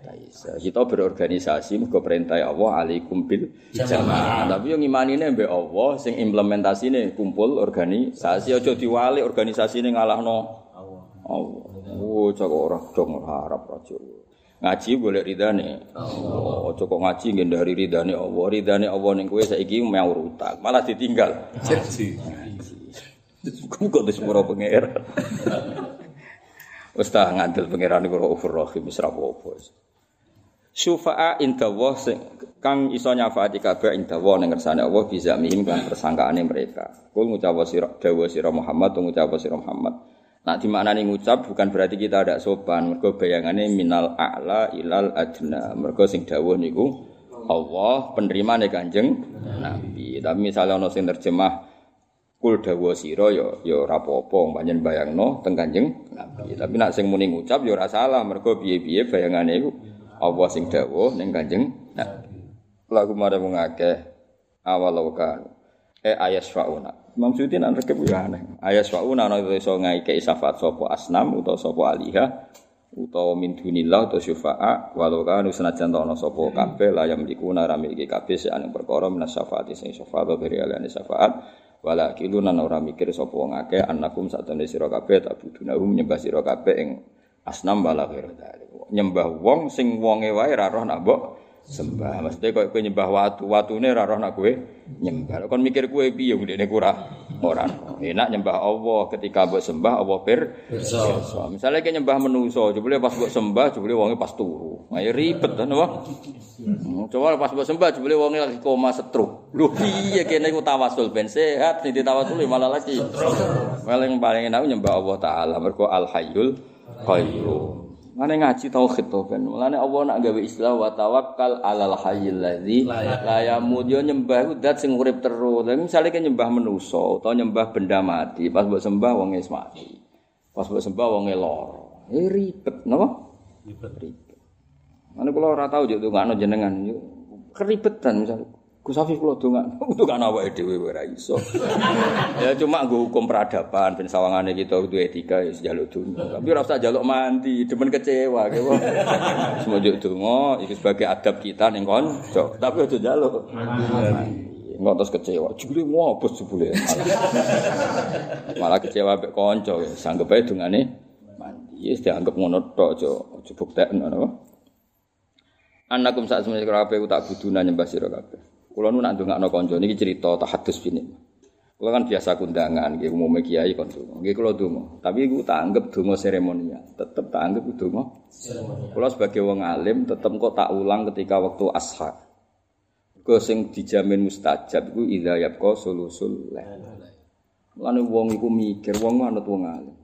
Taisa. Kita berorganisasi mergo perintah Allah alaikum bil jamaah. Tapi yang imanine mbek Allah sing implementasine kumpul organisasi aja diwali organisasine ngalahno Allah. Oh, cok ora dong harap raja. Ngaji boleh ridane. Oh, cok kok ngaji ngendari ridane Allah. Ridane Allah ning kowe saiki mau utang, malah ditinggal. Janji. Kamu kok moro pangeran. Wis ta ngandel pangeran iku Raufur Rahim wis apa-apa. Syufa'a inda Allah kang iso nyafaati kabeh inda Allah ning ngersane Allah bisa mihim kan persangkaane mereka. Kul ngucap sira dawa sira Muhammad ngucap sira Muhammad. Nak dimaknani ngucap bukan berarti kita ada sopan. Mergo bayangane minal a'la ilal adna. Mergo sing dawuh niku Allah penerima nih kanjeng Nabi. Tapi misalnya ono sing terjemah kul dawa sira ya ya ora apa-apa panjen bayangno teng kanjeng Nabi. Tapi nak sing muni ngucap ya ora salah. Mergo piye-piye bayangane iku Allah sing dawuh ning kanjeng Nabi. lagu mare wong akeh awal kan eh ayas fauna Imam Suyuti nak rekep ya aneh ayas fauna ana iso ngaike syafaat sapa asnam utawa sapa aliha utawa min dunillah utawa syufa'a walau kan senajan to ana sapa kabeh la yang mikuna ra miliki kabeh sing perkara minas sing syafaat beri alane syafaat wala kiluna ora mikir sapa wong akeh annakum satene sira kabeh tak budunahum nyembah sira kabeh ing asnam wala dzalik. Nyembah wong sing wonge wae ra roh nak mbok sembah. Mesti koyo kowe nyembah watu watune ra roh nak kowe nyembah. Kon mikir kowe piye ndekne ora ora enak nyembah Allah ketika mbok sembah Allah pir pirsa. misale kowe nyembah manusa jebule pas mbok sembah jebule wonge pas turu. Ayo ribet to napa? Coba pas mbok sembah jebule wonge lagi koma stroke lho piye kene iku tawasul ben sehat sing ditawasul malah lagi. Paling paling enak nyembah Allah taala mergo al hayyul qayyum Mane ngaji tauhid to ben. Mulane Allah nak gawe istilah wa tawakkal alal hayyil ladzi la yamut yo nyembah iku zat sing urip terus. Lah misale ke nyembah manusa utawa nyembah benda mati, pas mbok sembah wong wis mati. Pas mbok sembah wong lara. Eh ribet napa? Ribet. Ribet. Mane kula ora tau yo ndongakno jenengan yo keribetan misalnya. Gus Afif kula dongan, untuk kan awake dhewe ora iso. (laughs) ya cuma nggo hukum peradaban ben sawangane kita kudu etika ya njaluk donga. Tapi ora usah njaluk mandi, demen kecewa kowe. Semua njuk donga iki sebagai adab kita ning kanca. Tapi aja njaluk mandi. Enggak terus kecewa. Jebule ngopo jebule. Malah kecewa mek kanca ya sanggep ae dongane mandi. Wis dianggap ngono tok aja aja buktekno napa. Anakum sak semenjak kabeh tak buduna nyembah sira kabeh. Kulo nu nak ndongakno kanca niki cerita tahadus bini. Kulo kan biasa kundangan nggih umume kiai kon donga. Nggih kulo donga, tapi iku tak anggap donga seremonial. Tetep tak anggap donga seremonial. Kulo sebagai wong alim tetep kok tak ulang ketika waktu ashar. Kau sing dijamin mustajab iku idza yabqa sulusul lail. Mulane wong iku mikir wong manut wong alim.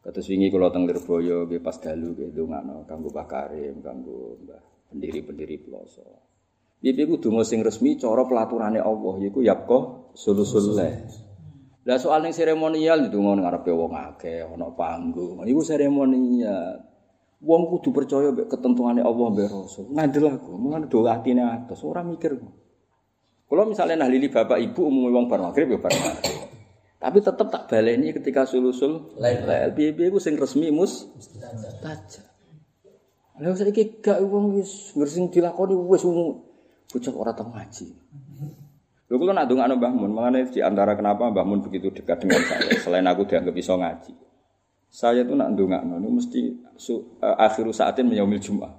Kados wingi kula teng Lirboyo nggih pas dalu nggih ndongakno kanggo Pak Karim, kanggo Mbah pendiri-pendiri pelosok. Iki ku donga sing resmi cara pelaturane Allah yaiku yapqa sulusul Lah soal ning seremonial ndonga ngarepe wong akeh ana panggung. Iku seremonial. Wong kudu percaya mbek ketentuane Allah mbek Rasul. Ngandel aku, mulane do atine atos, ora mikir. Kalau misalnya nah lili bapak ibu umumnya wong bar maghrib ya bar maghrib. Tapi tetep tak baleni ketika sulusul lain. Biaya ku sing resmi mus taja. Lalu saya gak wong wis ngersing dilakoni wis bocah ora tau ngaji. Lho kula nak ndongakno Mbah Mun, mangane di antara kenapa Mbah Mun begitu dekat dengan saya selain aku dianggap bisa ngaji. Saya tuh nak ndongakno niku mesti su, uh, akhiru saatin yaumil Jumat.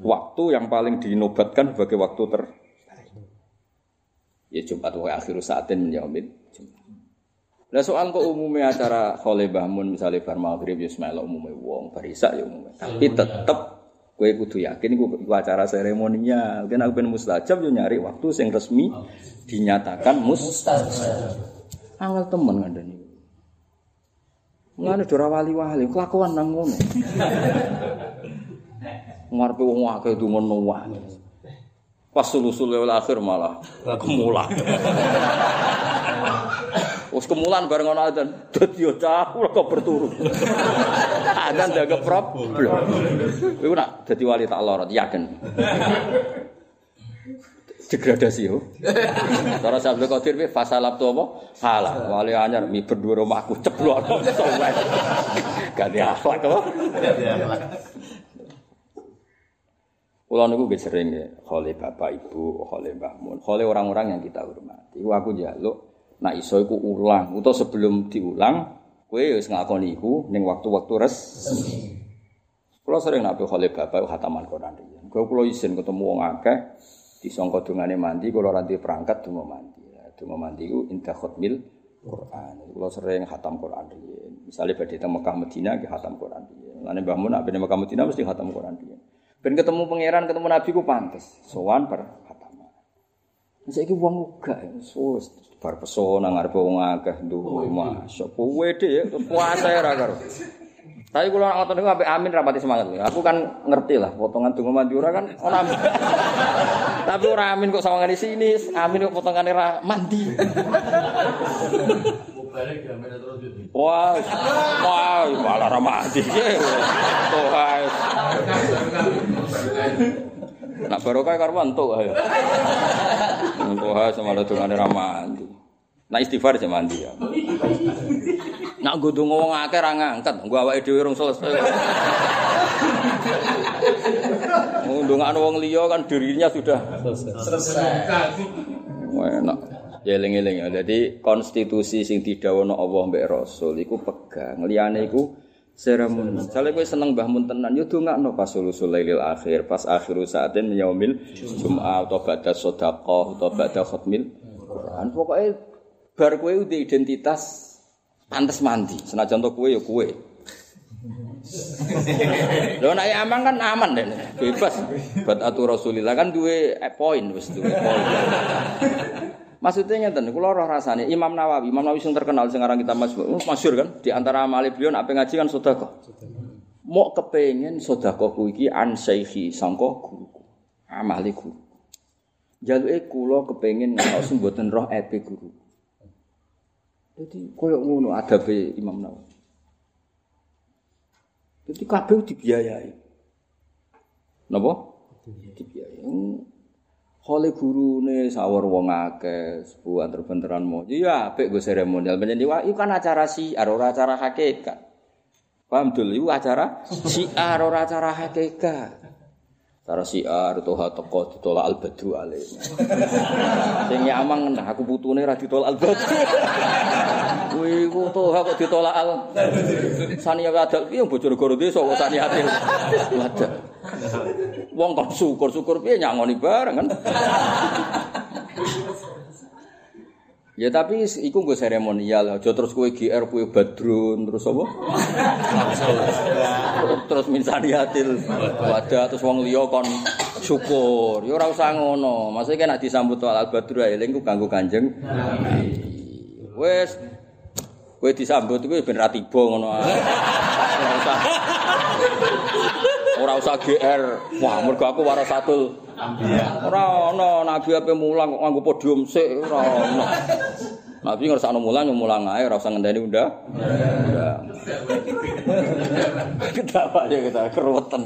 Waktu yang paling dinobatkan sebagai waktu ter Ya Jumat wa akhiru saatin yaumil Jumat. Lah soal kok umumnya acara Khole Bahmun misalnya bar maghrib ya semelo umumnya wong, bar ya umumnya. Tapi tetep Kue kudu yakin iku acara seremoninya. Mungkin aku ben mustajab yo nyari waktu sing resmi dinyatakan mustajab. Angel temen ngandani. Ngene ora wali-wali, kelakuan nang ngono. Ngarepe wong akeh itu ngono wae. Pas sulusul akhir malah kemulan. Wes kemulan bareng ana adzan. Dadi yo cahu kok berturu. Adzan dianggap problem. Iku nak dadi wali tak lorot yakin. degradasi yo. Cara Abdul Qadir pi fasalab tu apa? Salah. Wali anyar mi berdua rumahku ceblok. Ganti akhlak apa? Ganti akhlak. Kulo niku nggih sering ya, khole bapak ibu, khole mbah mun, khole orang-orang yang kita hormati. Iku aku jaluk Nak iso iku ulang utawa sebelum diulang kowe wis ngakoni iku ning waktu-waktu resmi. Kula sering nak khole bapak khataman Quran riyen. Kula kula isin ketemu wong akeh disangka dungane mandi kula ranti perangkat donga mandi. Donga mandi iku indah khutmil Quran. Kula sering khatam Quran riyen. Misale badhe teng Mekah Madinah nggih khatam Quran riyen. Lane Mbah Mun nak Mekah Madinah mesti khatam Quran riyen. Ben ketemu pangeran, ketemu nabi ku pantes. Sowan per khataman. Saiki wong uga wis bar pesona ngarep wong akeh duwe masya kowe ya puasa ya ra karo tapi kalau ngotot niku amin rapati semangat aku kan ngerti lah potongan donga mandi ora kan ora amin (laughs) tapi ora amin kok sawangan di sini amin kok potongan ra mandi terus gitu. Wah, wah, malah. Tuh, (laughs) hai. Nak barokah karo entuk ae. Entuk ae semalah dungane ra mandi. Nak istighfar aja mandi ya. Nak nggo donga wong akeh ra ngangkat, nggo awake dhewe rung selesai. Wong ndongakno wong liya kan dirinya sudah enak. Ya eling-eling ya. Jadi konstitusi sing didhawuhna Allah mbek Rasul iku pegang. Liyane iku seremoni. Misalnya kowe seneng Mbah Mun tenan yo dongakno pas sulusul lailil akhir, pas akhiru saatin yaumil Jumat atau ba'da sedekah atau ba'da khatmil Quran. Pokoke bar kowe udah identitas pantes mandi. Senajan to kowe ya kowe. Lho nek aman kan aman deh, bebas. Buat atu Rasulillah kan duwe eh, poin wis duwe poin. Maksudnya ngeten, kula roh rasane Imam Nawawi, Imam Nawawi sing terkenal sing aran kita Mas masyhur kan di antara amale beliau nek ngaji kan sedekah. Mau kepengen sedekahku iki an syaihi sangka guruku. Amale guru. Jaluke kula kepengen ngaos mboten roh epe guru. Jadi koyo ngono adabe Imam Nawawi. Jadi kabeh dibiayai. Napa? Dibiayai. Kole gurune sawur wong akeh, sepuh antar-benteran mau. Iya, apik go seremonial. Itu kan acara siar, ora acara hakikat. Paham dul, itu acara siar, ora acara hakikat. Acara siar, toha teko ditolak al-badru alaihnya. Sing nyamang nah aku putune ra ditolak al-badru. Kuwi ku toha kok ditolak al. Sania wadal piye Bojonegoro desa kok saniate. Wadal. Wong kon syukur-syukur piye nyangoni bareng kan. Ya tapi iku nggo seremonial, aja terus kowe GR kowe badrun terus apa? terus minsaniatil wadah terus wong liya kon syukur. Ya ora usah ngono. Maksudnya nek disambut al badru eling ku kanggo Kanjeng. Wis kowe disambut kuwi ben ra tiba ngono. Ora usah Ora usah GR. Wah, mergo aku warasatul Ora ana nabi ape mulang kok nganggo podium sik ora ana. Nabi ngersakno mulang yo mulang ae ora usah ngenteni. Undang. Ketawa ya kita keruwetan.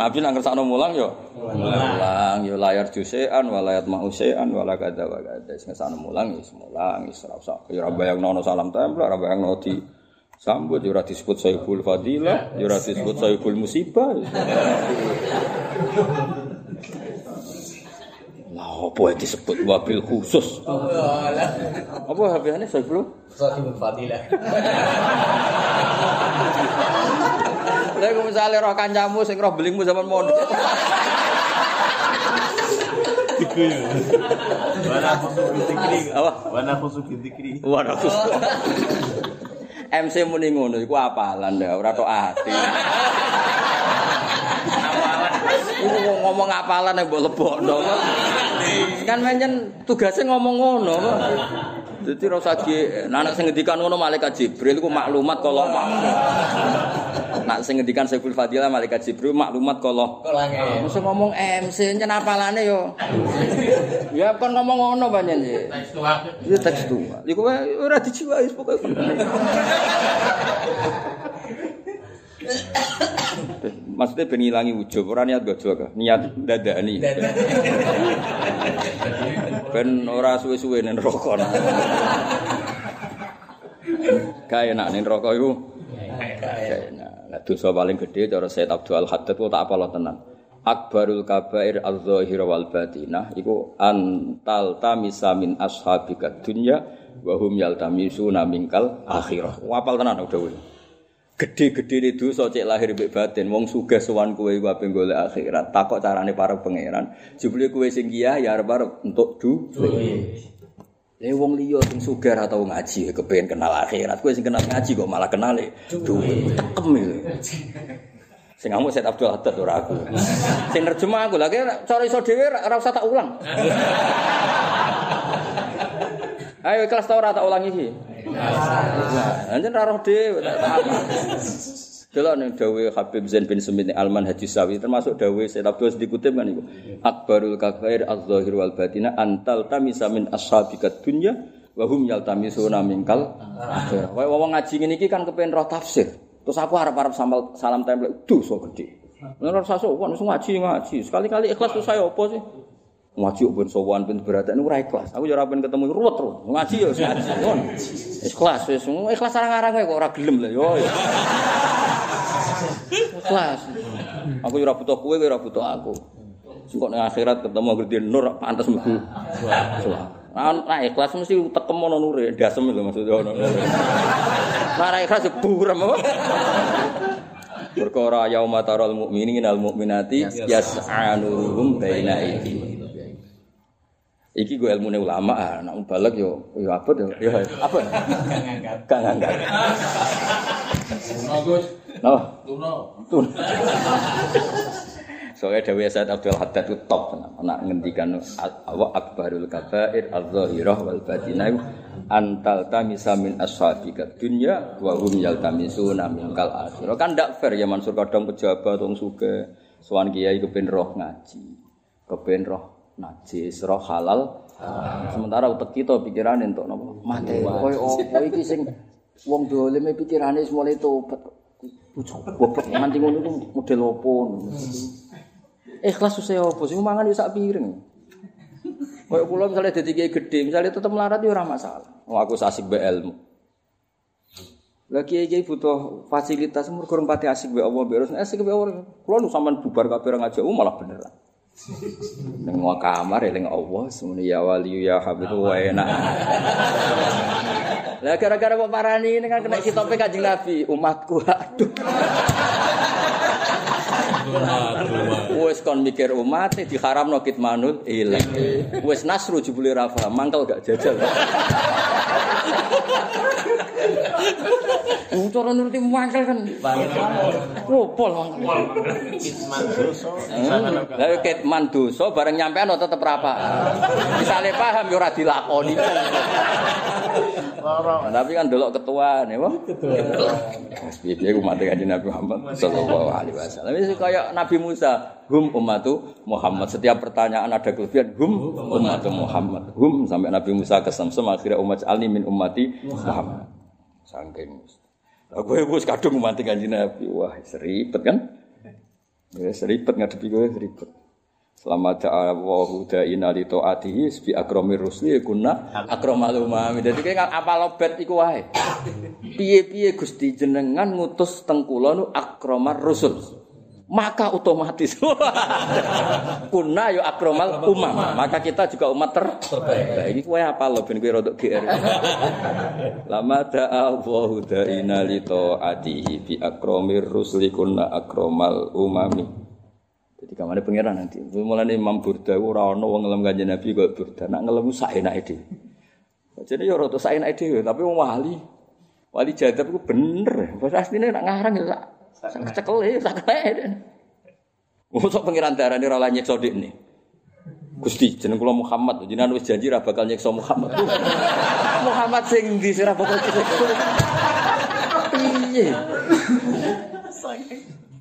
Nabi nang ngersakno mulang yo mulang yo layar jusean walayat mausean wala kada wa kada ngersakno mulang yo mulang wis ora usah yo ora bayangno salam tempel ora bayangno di sambut yo ora disebut sayyidul fadilah yo ora disebut sayyidul musibah. Lah apa yang disebut wabil khusus? Apa habisane saya belum? Sahibul Fadilah. Lha kok misale roh kancamu sing roh belingmu zaman mondok. Iku ya. Wana khusus dikri. Apa? Wana khusus dikri. Waduh. MC muni ngono iku apalan ya, ora tok ati. Iku ngomong apalan nek mbok lebokno. Kan menyen tugasnya ngomong ngono. Jadi rasa nah, anak sing ngendikan ngono malaikat Jibril iku maklumat kalau Nak sing ngendikan Saiful Fadilah malaikat Jibril maklumat kalau. Mesti ngomong MC nyen apalane yo. Ya kan ngomong ngono. Teks tua. Itu tekstual. Iku wae ora dijiwai pokoke. Maksudnya ben ngilangi ujub, ora niat gojol niat dadani. Ben ora suwe-suwe ning neraka. Gak enak ning neraka iku. Gak enak. Lah dosa paling gede cara Said Abdul Haddad ku tak apal tenan. Akbarul kabair az-zahir wal batinah iku antal tamisa min ashabika dunya wa hum yaltamisuna minkal akhirah. Wapal tenan udah. Gede-gede itu dosa cek lahir mbek batin wong sugih sowan kowe iku ape golek akhirat. Takok carane para pangeran. Jebule kowe sing kiya ya arep-arep entuk du. Lah wong liya sing sugih ora tau ngaji kepengin kenal akhirat. Kowe sing kenal ngaji kok malah kenale duit. Tekem iki. Sing ngamuk Said Abdul Haddad ora aku. Sing nerjemah aku lagi cara iso dhewe ora usah tak ulang. (laughs) Ayo kelas tau ora tak ulang iki. Nah, anjen ra roh dhewe tak. Delok ning dawuh Habib Zain bin Sumit Alman Haji Sawi termasuk dawuh Said Abdul dikutip kan iku. Akbarul kabair az-zahir wal batina antal tamisa min ashabika dunya wa hum yaltamisuna minkal akhirah. Kaya wong ngaji ngene iki kan kepen roh tafsir. Terus aku harap-harap samal salam tempel dosa gede. Nek ora sowan ngaji ngaji. Sekali-kali ikhlas terus saya apa sih? Ngaji ben sowan berat ini ora ikhlas. Aku ya ora ben ketemu ruwet terus. Ngaji ya ngaji. Ngono. Ikhlas wis ikhlas arang-arang kok ora gelem lah yo. Ikhlas. Aku ya ora butuh kowe, kowe ora butuh aku. Kok ning akhirat ketemu gede nur pantes mlebu. Nah, ikhlas mesti tekem ono nure, dasem lho maksudnya ono. Nah, ikhlas ya buram apa? Perkara yauma taral mu'minina al mu'minati yas'anuhum baina aydihim. Iki gue ilmu ulama, ah, nak balik yo, yo apa tuh? Yo apa? Gak ngangkat. Bagus. Nah, Tuno. tuh. Soalnya Dewi Said Abdul Haddad itu top, nak ngendikan awak akbarul kabair al-zahirah wal batinah antal tamisa min ashabika dunya wa hum yaltamisuna min kal akhirah. Kan ndak fair ya Mansur kadang pejabat wong suge sowan kiai kepen roh ngaji, kepen roh najis, roh halal. Sementara utek kita pikiran entuk napa? Mate. Koyo opo iki sing wong doleme pikirane wis mulai tobat. Goblok nganti ngono iku model opo. Ikhlas susah opo sing mangan yo sak piring. Kayak kula misalnya dadi kiai gede, misalnya tetep melarat yo ora masalah. Oh, aku asik be ilmu. Lah kiai kiai butuh fasilitas mergo urung pati asik be Allah, beres asik be Allah. Kula nu sampean bubar kabeh ngajak oh, malah beneran. Neng kamar eling Allah, semuanya ya wali ya habib wa enak. Lah gara-gara kok parani ini kan kena kitope Kanjeng Nabi, umatku aduh. Wes kon mikir umat diharamno kitmanul ilang. Wes nasru jebule rafa, mangkel gak jajal. Wong cara nuruti mangkel kan. Wopol mangkel. Lah kitman dosa bareng nyampean tetep rapa. Misale paham ya ora dilakoni. Tapi kan delok ketua nih, wah. Piye ku mati kanjeng Nabi Muhammad sallallahu alaihi wasallam. Wis kaya Nabi Musa, hum ummatu Muhammad. Setiap pertanyaan ada kelebihan hum ummatu Muhammad. Hum sampai Nabi Musa kesemsem akhirnya umat ali min ummati Muhammad. Saking. Lah kowe wis kadung mati kanjeng Nabi. Wah, seribet kan? Ya seribet ngadepi kowe seribet. Selamat ja'awahu da'ina li ta'atihi bi akromir rusli kunna akromal umami. Dadi kowe apa lobet iku wae. Piye-piye Gusti jenengan ngutus teng kula nu akromar rusul. Maka otomatis (laughs) kunna yo akromal umam. Maka kita juga umat ter terbaik. Ini kowe apa lo ben kowe rodok GR. (laughs) Lama da'awahu da'ina li ta'atihi bi akromir rusli kunna akromal umami. Jadi kamane pangeran nanti. Mulane Imam Burda ora ana wong ngelem kanjeng Nabi kok Burda. Nak ngelem sak enake dhewe. Jadi ya rada sak enake dhewe, tapi wong wali. Wali jadab ku bener. Wis asline nak ngarang ya sak sak kecekel ya sak kene. Mosok pangeran darane ora nyekso dik nih. Gusti jeneng kula Muhammad, jenengan wis janji ra bakal nyekso Muhammad. (laughs) Muhammad sing ndi sing ra bakal nyekso. Piye?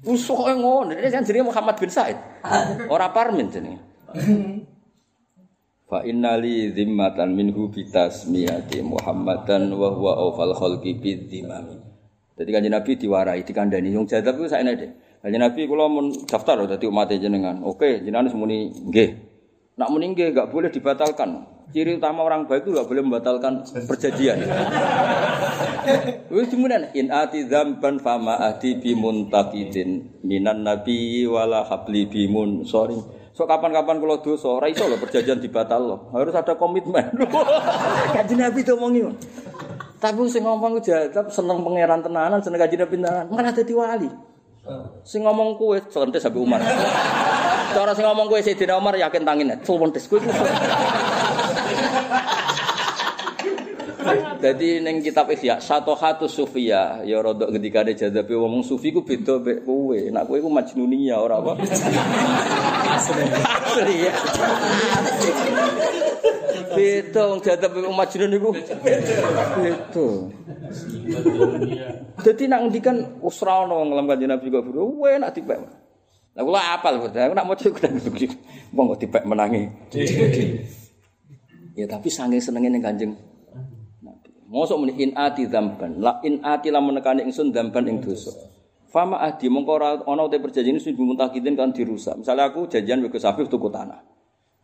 Musuh kok ngono, ini kan jenenge Muhammad bin Said. (laughs) Ora Parmin jenenge. (laughs) Fa innali zimmatan minhu bitasmiyati Muhammadan wa huwa awfal khalqi bidzimami. Jadi kanjeng Nabi diwarai dikandani wong jadab iku sakjane deh. Kanjeng Nabi kula mun daftar dadi umat jenengan. Oke, jenengan semuni nggih. Nak muni nggih enggak boleh dibatalkan. Ciri utama orang baik itu enggak boleh membatalkan perjanjian. (laughs) Wis kemudian in ati dzamban fama ati minan nabi wala habli bi mun sorry. So kapan-kapan kalau dosa ora iso lho perjanjian dibatal loh. Harus ada komitmen. (laughs) Kanjeng Nabi itu ngomongi. Tapi sing ngomong jadab seneng pangeran tenanan, seneng Nabi tenanan, malah dadi wali. Sing ngomong kuwe selentis sampai Umar. Cara sing ngomong kuwe Sayyidina Umar yakin tangin. Selentis kuwe. Jadi neng kitab Ihya satu hatu sufia ya rodok ketika ada jadabe ngomong sufi ku beda mek kowe. Nak kowe ku majnunia ora apa? Asli ya. Beda wong jadabe wong majnun iku. Beda. Dadi nak ngendikan usra ono wong ngelam kanjeng Nabi kok buru, kowe nak dipek. Lah kula apal aku nak maca iku dan wong kok dipek menangi. Ya tapi saking senenge ning Kanjeng Mosok muni in ati dzamban. La in ati lamun nekani ingsun dzamban ing dosa. Fama adi mongko ora ana te perjanjian sing dimuntakidin kan dirusak. Misalnya aku janjian wek Safi tuku tanah.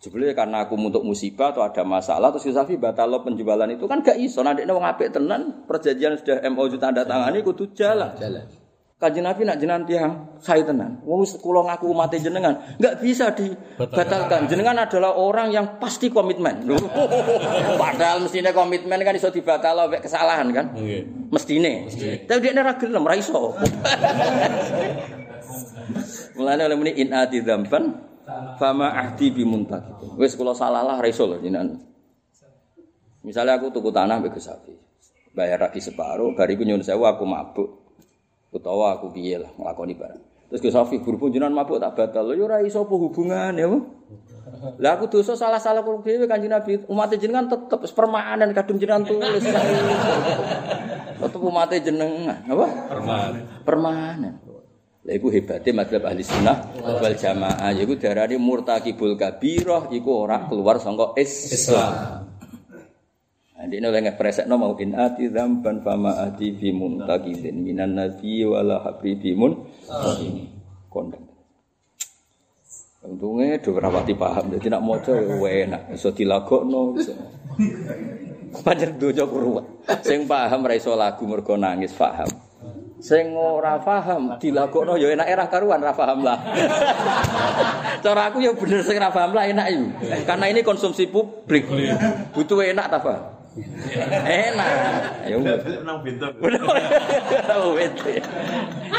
Jebule karena aku untuk musibah atau ada masalah terus Safi batal penjualan itu kan gak iso. Nah, wong apik tenan, perjanjian sudah MOU tanda tangani kudu jalan. Jalan. Kanjeng Nabi nak jenengan tiang saya tenan. Wong kula ngaku umat jenengan, enggak bisa dibatalkan. Jenengan adalah orang yang pasti komitmen. (laughs) Padahal mestine komitmen kan iso dibatal mek kesalahan kan? Nggih. Mestine. Tapi dia ora gelem ra iso. Mulane oleh muni in ati dzamban fama ahdi bi muntaqid. Wis kula salah lah ra iso lho jenengan. Misalnya aku tuku tanah mbek Gus Sapi. Bayar lagi separuh, bariku nyuwun sewu aku mabuk. Utawa aku piye lah nglakoni barang. Terus Gus Safi berhubung jenengan mabuk tak batal. Lho ora iso apa hubungan ya? Lah aku dosa salah-salah kulo dhewe Kanjeng Nabi umat jenengan tetep permanen kadung jenengan tulis. tetep umat jenengan, apa? Permanen. Permanen. Lah iku hebate madzhab ahli sunnah wal jamaah yaiku darani murtakibul kabirah iku ora keluar saka Islam. Nah, ini oleh ngepresekno mau in ati dzamban fama ati bi muntakidin minan nabi wala habri bimun kondang. Untungnya do rapati paham, jadi nak moco ya enak, iso dilagokno. Pancen dojo kuruwet. Sing paham ra iso lagu mergo nangis paham. Sing ora paham dilagokno ya enak era karuan ra paham lah. (laughs) Cara aku ya bener sing ra paham lah enak yo. Karena ini konsumsi publik. Butuh enak ta, Pak? Enak. Ya wis. Nang pintu.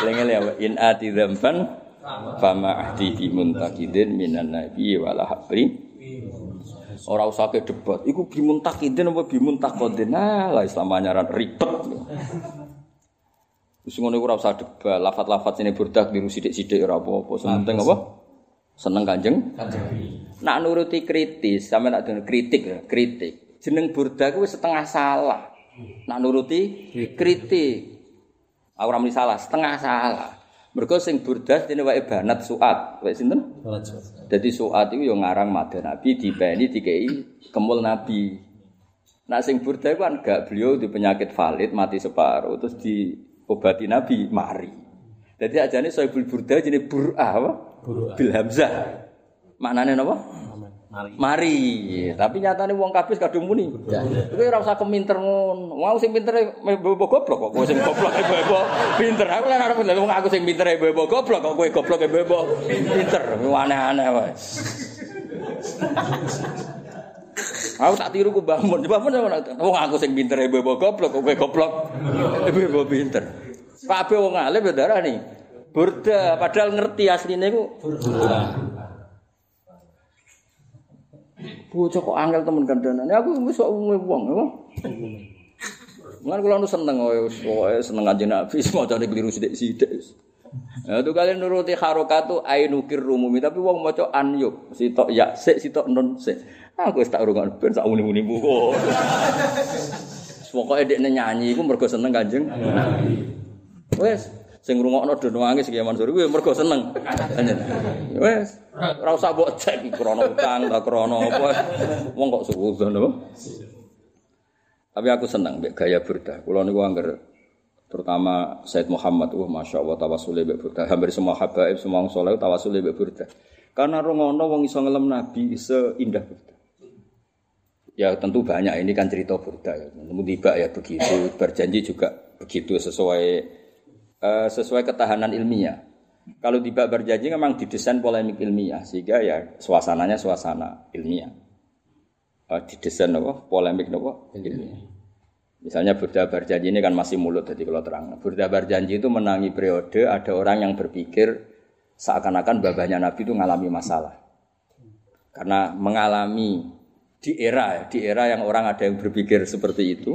Lengel ya in ati dzamban fama ahdi bi muntakidin minan nabi wala habri Ora usah ke debat. Iku bi muntakidin apa bi muntakodin? Nah, lah Islam anyaran ribet. Wis ngono iku ora usah debat. Lafat-lafat sini burdak biru sithik-sithik ora apa-apa. Sementing apa? Seneng Kanjeng. Nak nuruti kritis, sampe nak kritik ya, kritik. Jeneng burda kuwi setengah salah. Nak nuruti kritik. Ora muni salah, setengah salah. Mergo sing burda dene wae banat suat. Wae sinten? Jadi suat itu yang ngarang mada Nabi dipeni dikei kemul Nabi. Nah sing burda itu kan gak beliau di penyakit valid mati separuh terus diobati Nabi mari. Jadi aja nih sohibul burda jadi burah apa? Bil hamzah. Maknanya apa? Mari. Mari. Tapi nyatane wong kabeh kadung muni. Kowe ora usah keminter ngono. Mau sing pinter bebo goblok kok kowe sing goblok bebo pinter. Aku lan arep wong aku sing pinter bebo goblok kok kowe goblok bebo pinter. Aneh-aneh wae. Aku tak tiru ku Mbah Mun. Mbah Mun wong aku sing pinter bebo goblok kok kowe goblok bebo pinter. Kabeh wong alim ya darani. Burda padahal ngerti asline ku Bocah kok angel temen kandhanan. Aku wis umume wong, ya. Mulane kula nu seneng kowe pokoke seneng kanjeng Nabi semacane keliru sithik-sithik. Ya itu kalian nuruti harokatu ainukir rumumi tapi wong maca anyuk sitok ya sik sitok non sik. Aku wis tak urungan ben sak muni-muni buku. Pokoke dekne nyanyi iku mergo seneng kanjeng. Wes sing ngrungokno do nangis ki Mansur kuwi mergo seneng. Wes ora usah mbok cek krana utang ta krana apa. Wong kok suwudon apa. Tapi aku seneng mbek gaya burda. Kula niku angger terutama Said Muhammad, wah masya Allah tawasule mbek burda. Hampir semua habaib, semua orang soleh tawasule mbek burda. Karena rongono wong iso ngelem Nabi seindah burda. Ya tentu banyak ini kan cerita burda ya. Tiba ya begitu, berjanji juga begitu sesuai eh, sesuai ketahanan ilmiah. Kalau tiba berjanji memang didesain polemik ilmiah sehingga ya suasananya suasana ilmiah. Eh, didesain apa? Polemik apa? Ilmiah. Misalnya Burda Barjanji ini kan masih mulut, jadi kalau terang. Burda Barjanji itu menangi periode ada orang yang berpikir seakan-akan babahnya Nabi itu mengalami masalah. Karena mengalami di era, di era yang orang ada yang berpikir seperti itu.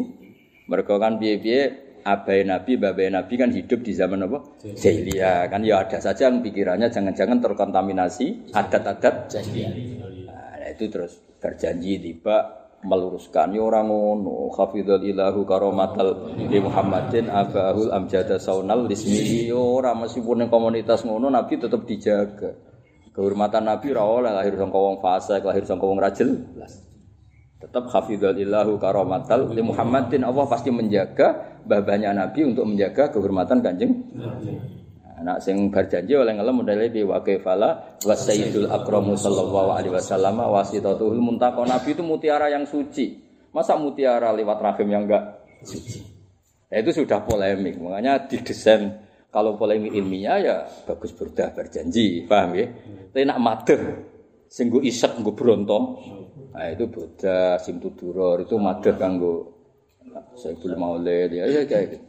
Mereka kan biye-biye abai Nabi, babai Nabi kan hidup di zaman apa? Jahiliyah. Kan ya ada saja yang pikirannya jangan-jangan terkontaminasi adat-adat jahiliyah. Nah, itu terus berjanji tiba meluruskan ya orang ngono hafizul ilahu karomatal li Muhammadin abahul amjada saunal lismihi ya ora meskipun komunitas ngono Nabi tetap dijaga kehormatan Nabi ora oleh lahir sangka wong fasik lahir sangka wong rajel Tetap hafizalillahu karomatal li Muhammadin Allah pasti menjaga babanya Nabi untuk menjaga kehormatan Kanjeng Anak sing berjanji oleh ngelem modele bi wa kefala wa sayyidul akramu sallallahu alaihi wasallam wasitatul muntaqo Nabi itu mutiara yang suci. Masa mutiara lewat rahim yang enggak suci? Nah, itu sudah polemik. Makanya didesain kalau polemik ilmiah ya bagus berdah berjanji, paham ya? Tapi nak mader sing isek nggo bronto. Nah, itu Buddha Simtuduror itu mader kanggo Sayyidul Maulid ya, ya kayak gitu.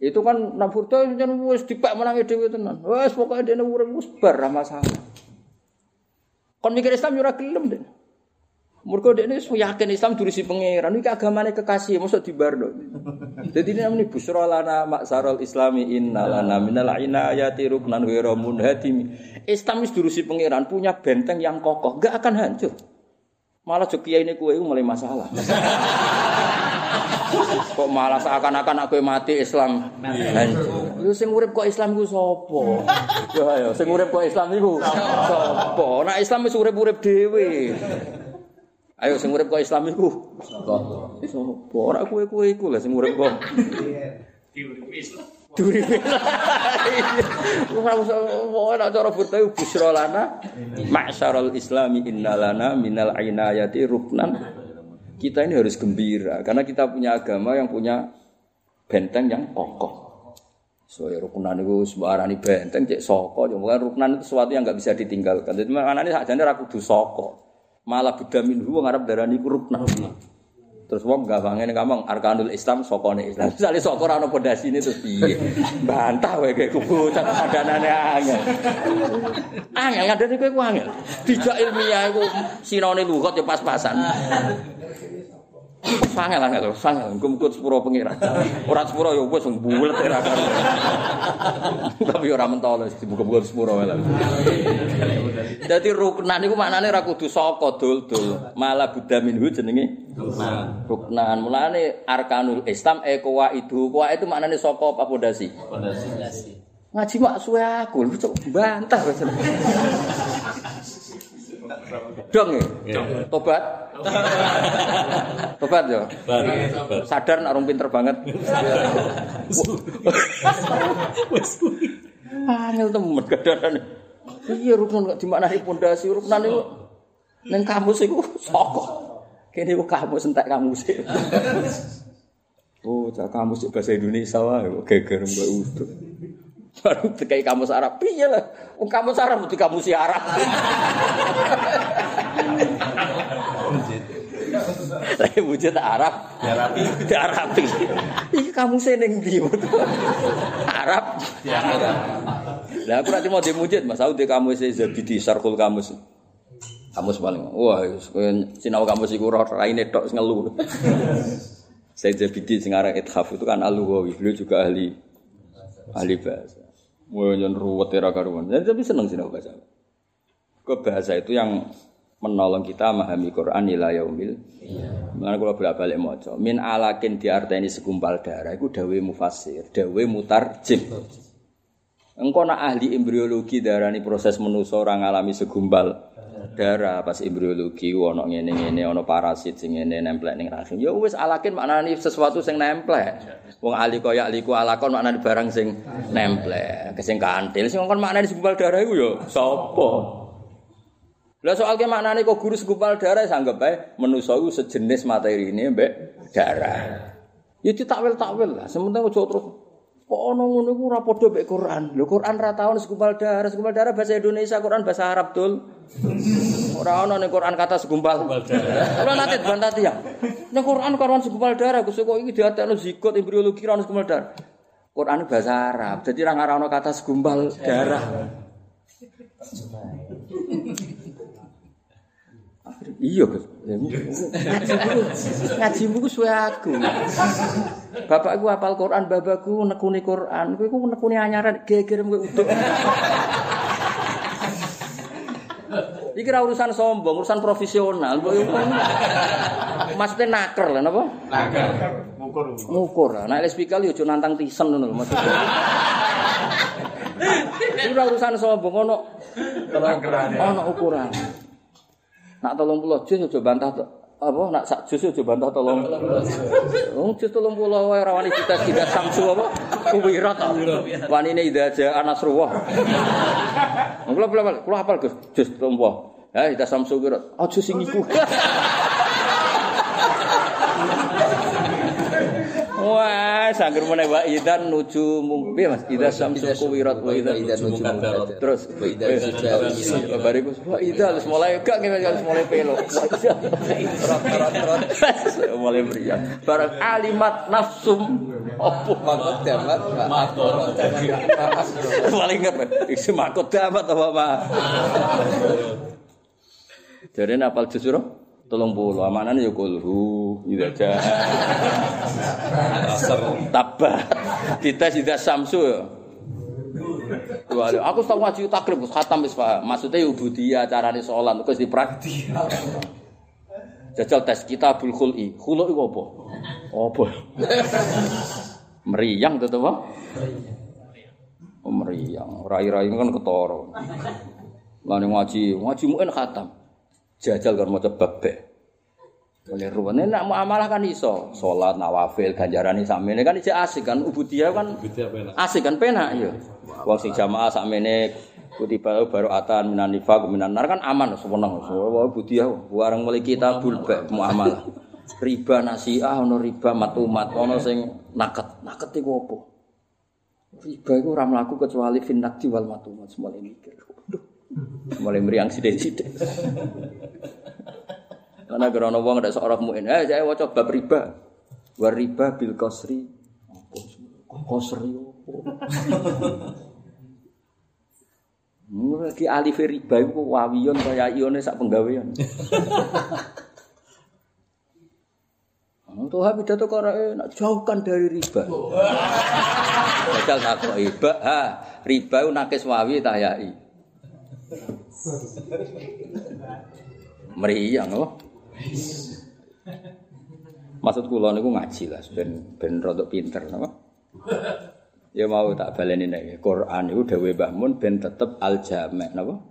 Itu kan Nafurta jan wis dipek menangi dhewe tenan. Wes pokoke dene urip wis bar masalah. Kon mikir Islam yo ora gelem den. Mergo dekne wis yakin Islam durisi pangeran iki agamane kekasih mosok dibarno. Dadi ini namanya busra lana maksarul islami inna lana minal inayati ruknan ghairu munhadim. Islam wis durusi pangeran punya benteng yang kokoh, enggak akan hancur. Malah kiai ini kue mulai masalah. Kok malah seakan-akan aku mati Islam hancur. Lu sing urip kok Islam iku sapa? Ya ya, sing urip kok Islam iku sapa? Nek Islam wis urip-urip dhewe. Ayo sing urip kok Islam iku sapa? Ora kowe-kowe iku lah sing urip kok. Duri Ora usah ora cara bertahu busra lana ma'syarul islami innalana minal ainayati ruknan kita ini harus gembira karena kita punya agama yang punya benteng yang kokoh. So ya rukunan itu sembarang benteng cek soko, bukan rukunan itu sesuatu yang nggak bisa ditinggalkan. Jadi mana ini saja aku tuh soko, malah beda minhu ngarap darah ini ruknan. Terus wong gampangnya gampang arkanul Islam sokone Islam. Misalnya soko rano pondasi ini terus piye? Bantah wae kayak kubu adanane angel. Angel ngadani kowe ku angel. Dijak ilmiah iku sinone lugat ya pas-pasan. Sangel angel, sangel. Gumkut sepuro pengiran. Ora sepuro ya wis bulet ora karo. Tapi ora mentol wis dibuka-buka sepuro wae. Dadi ruknan iku maknane ora kudu saka dul-dul. Malah Buddha minhu jenenge ruknan. Ruknan. Mulane arkanul Islam eko wa itu. Wa itu maknane saka apa pondasi? Pondasi. Ngaji mak suwe aku, bantah wis. Dong ya? Tobat? Tobat ya? Sadar nak orang pinter banget. Angel temen kadaran. Iya rukun kok dimaknani pondasi rukunan itu neng kamus itu sokok. Kene kok kamus entek kamus. Oh, cak kamus bahasa Indonesia wae kok geger mbak uduk. Baru tekai kamus Arab. Piye lah. Wong kamus Arab mesti kamus Arab. (laughs) Saya wujud Arab. Ya rapi. Di Arab. Iki kamu seneng ndi? Arab. Ya Arab. Lah aku nanti mau dimujud Mas Saudi kamu sih Zabidi Sarkul kamus. Kamus paling. Wah, sinau kamus iku ora raine tok ngelu. Saya Zabidi sing aran Ithaf itu kan Al-Luwawi. Beliau juga ahli ahli bahasa. Mau nyon ruwet era karuan. Dan tapi seneng sinau bahasa. Ke bahasa itu yang menolong kita memahami Quran ila yaumil. Iya. Mulane kula bolak-balik maca. Min alakin diarteni segumpal darah iku dawe mufassir, dawe mutarjim. Engkau nak ahli embriologi darani proses manusa ora ngalami segumpal darah pas embriologi ono ngene-ngene ono parasit sing ngene nemplek ning rahim. Ya wis alakin maknane sesuatu sing nemplek. Wong ahli koyak liku alakon maknane barang sing nemplek, sing kantil sing kon maknane segumpal darah iku ya sapa? Lah soal ke maknane kok guru segumpal darah sanggep bae manusa iku sejenis materi ini mbek darah. Ya ditakwil-takwil lah, sementara ojo terus kok ono ngono iku ora padha mbek Quran. Lho Quran ra tau segumpal darah, segumpal darah bahasa Indonesia, Quran bahasa Arab dul. Ora ono ning Quran kata segumpal darah. Ora nate bantah ya. Ning Quran karuan segumpal darah, Gus kok iki diatekno zigot embriologi ra ono segumpal darah. Quran bahasa Arab, jadi ra ngarano kata segumpal darah. Iya, Gus. Ngaji buku suwe aku. Bapakku hafal Quran, bapakku nekuni Quran. Kowe iku nekuni anyaran geger kowe utuk. Iki urusan sombong, urusan profesional. Maksudnya naker lah napa? Naker. Ngukur. Ngukur. Nek les pikal yo aja nantang tisen ngono lho maksudnya. Iki ra urusan sombong ono ono ukuran. nak tolong pulau jus ojo bantah apa? Nak sak jus aja bantah tolong. Wong jus tolong pulau wae ora wani kita tidak samsu apa? Kuwira ta wani ne ida aja anas ruwah. Kula kula kula hafal Gus? Jus tolong wae eh, ya ida samsu kira aja oh, sing iku. Wah, sangger meneh wa idan nuju mungpi Mas. Ida samsu kuwirat wa idan Ida nuju. Terus Wa isi. bariku wah ida harus mulai gak ngene harus mulai pelo. Mulai meriah. Barang alimat nafsum opo Makot damat. Makot damat. paling inget isi makot damat apa apa. Jadi napal jujur tolong puluh amanan ya kulhu gitu aja. Tabat kita sudah samsu ya. Aku tahu ngaji takrib khatam wis paham. Maksudnya ubudiyah carane salat terus dipraktik. Jajal tes kitabul khul'i. Khulu iku apa? Apa? Meriang to apa? Oh, meriang. Rai-rai kan ketara. Lan ngaji, ngaji muen khatam. Jajal kan maca bab be. Oleh ruwene nak muamalah kan iso. Salat nawafil ganjarane sakmene kan ijek asik kan ubudiyah kan asik kan penak ya. Wong sing jamaah sakmene kutiba baru atan minan nifaq minan nar kan aman seneng. Wah budiyah wareng mulai kitabul be muamalah. Riba nasiah ono riba matumat ono sing naket. Naket iku apa? Riba iku ora mlaku kecuali finnati wal matumat mulai mikir. Mulai meriang sithik-sithik. Karena karena wong ada seorang muin, eh saya waca bab riba. War riba bil kosri. Kosri? Mulai alif riba itu wawiyon kaya ione sak penggawean. Tuh habis pidato karo enak jauhkan dari riba. Jajal takok riba, ha riba ku nakis wawi tayai. Meriang oh. Maksud kula niku ngaji lah ben ben rada pinter napa? Ya mau tak baleni nek Quran iku dawuh Mbah Mun ben tetep al jami' napa?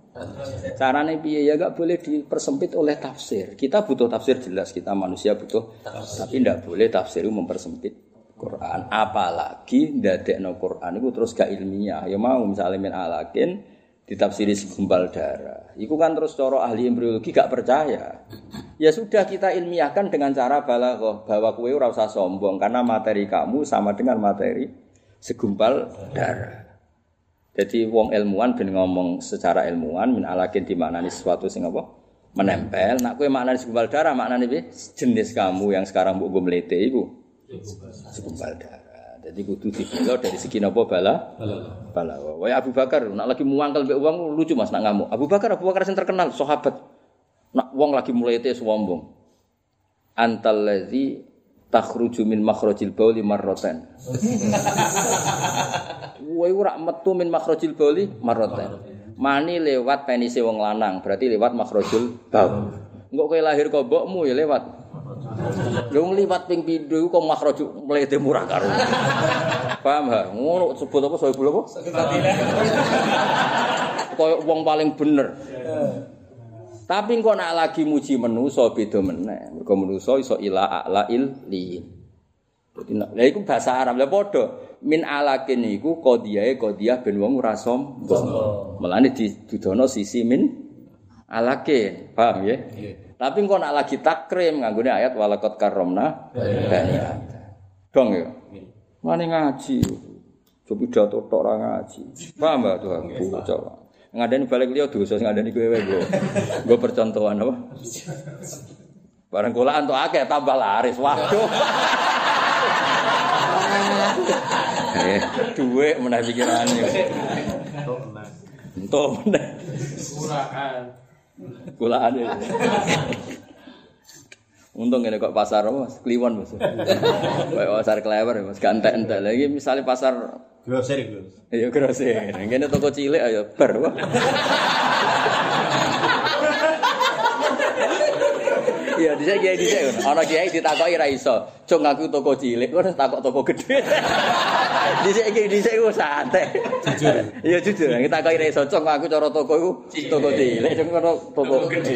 Carane piye ya gak boleh dipersempit oleh tafsir. Kita butuh tafsir jelas, kita manusia butuh tapi ndak boleh tafsir mempersempit Quran. Apalagi ndadekno Quran itu terus gak ilmiah. Ya mau misalnya min alakin ditafsiri segumpal darah. Iku kan terus cara ahli embriologi gak percaya. Ya sudah kita ilmiahkan dengan cara balaghah bahwa kue ora usah sombong karena materi kamu sama dengan materi segumpal darah. Jadi wong ilmuwan ben ngomong secara ilmuwan min alakin di mana sesuatu sing apa menempel. Nak kue maknane segumpal darah maknane piye? Jenis kamu yang sekarang go mlete iku segumpal darah. Jadi kudu dibela dari segi napa bala? Bala. Wae Abu Bakar nak lagi muangkel mbek wong lucu Mas nak ngamuk. Abu Bakar Abu Bakar sing terkenal sahabat. Nak wong lagi mlete sombong. Antal ladzi takhruju min makhrajil bauli marratan. Kowe ora metu min makhrajil bauli marratan. Mani lewat penise wong lanang, berarti lewat makhrajul baul. Engko kowe lahir kok mbokmu ya lewat. Lho ngliwat ping pindho kok makhraju mlete murah karo. Paham ha? Ngono sebut apa soal apa? Kaya wong paling bener. Tapi kok nak lagi muji menusa beda meneh. Mergo menusa iso ila a'la il Dadi nak lha iku bahasa Arab. Lah padha min alakin iku qadiyae qadiyah ben wong ora sombong. Mulane didudono sisi min alakin. Paham ya? Tapi kok nak lagi takrim nganggone ayat walaqad karramna bani Adam. Dong ya. Mane ngaji. Coba pidato tok ora ngaji. Paham Mbak Tuhan? Coba. Ngadani balik liya dosa sing ngadani kowe wae nggo. Nggo percontohan apa? Barang kula antuk akeh tambah laris. Waduh. Eh, duwe meneh pikirane. Entuk meneh. Kuraan. Kulaan ya. Untung ini kok pasar apa, Mas? Kliwon Mas. Kayak pasar klewer ya, Mas. Gak entek lagi misalnya pasar Grocery, Gus. ya grosir. Ngene toko cilik ayo bar. Iya, dhisik kiai dhisik ngono. Ana kiai ditakoki ra iso. Cung aku toko cilik, kok takok toko gede. Dhisik kiai dhisik ku santai. Jujur. Iya jujur. Kita takoki ra iso. Cung aku cara toko iku toko cilik, cung kono toko gede.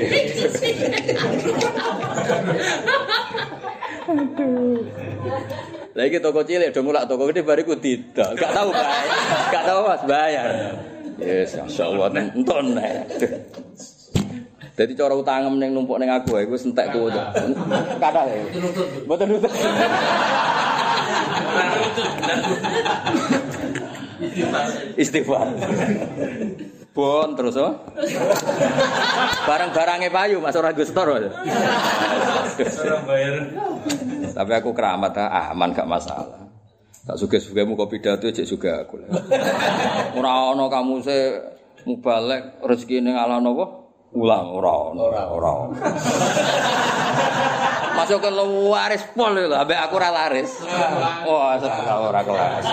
Lah iki toko cilik do mulak toko gede bariku tidak. Gak tahu bayar. Gak tahu Mas bayar. Yes, masyaallah enton. Jadi cara utangem ning numpuk ning aku iku wis entek ku. Kathah ya. Mboten nutut. Istighfar. Bon terus oh. Barang-barangnya payu Mas ora. Orang bayar. Tapi aku keramat ah, aman gak masalah. Tak suge-suge mu kopi datu cek juga aku. Ora ono kamu se mubalek rezeki ning ala napa? Ulang ora. Ora ono. Masuk ke waris pol lho, ambek aku ora laris. Wah, sebelah ora kelas.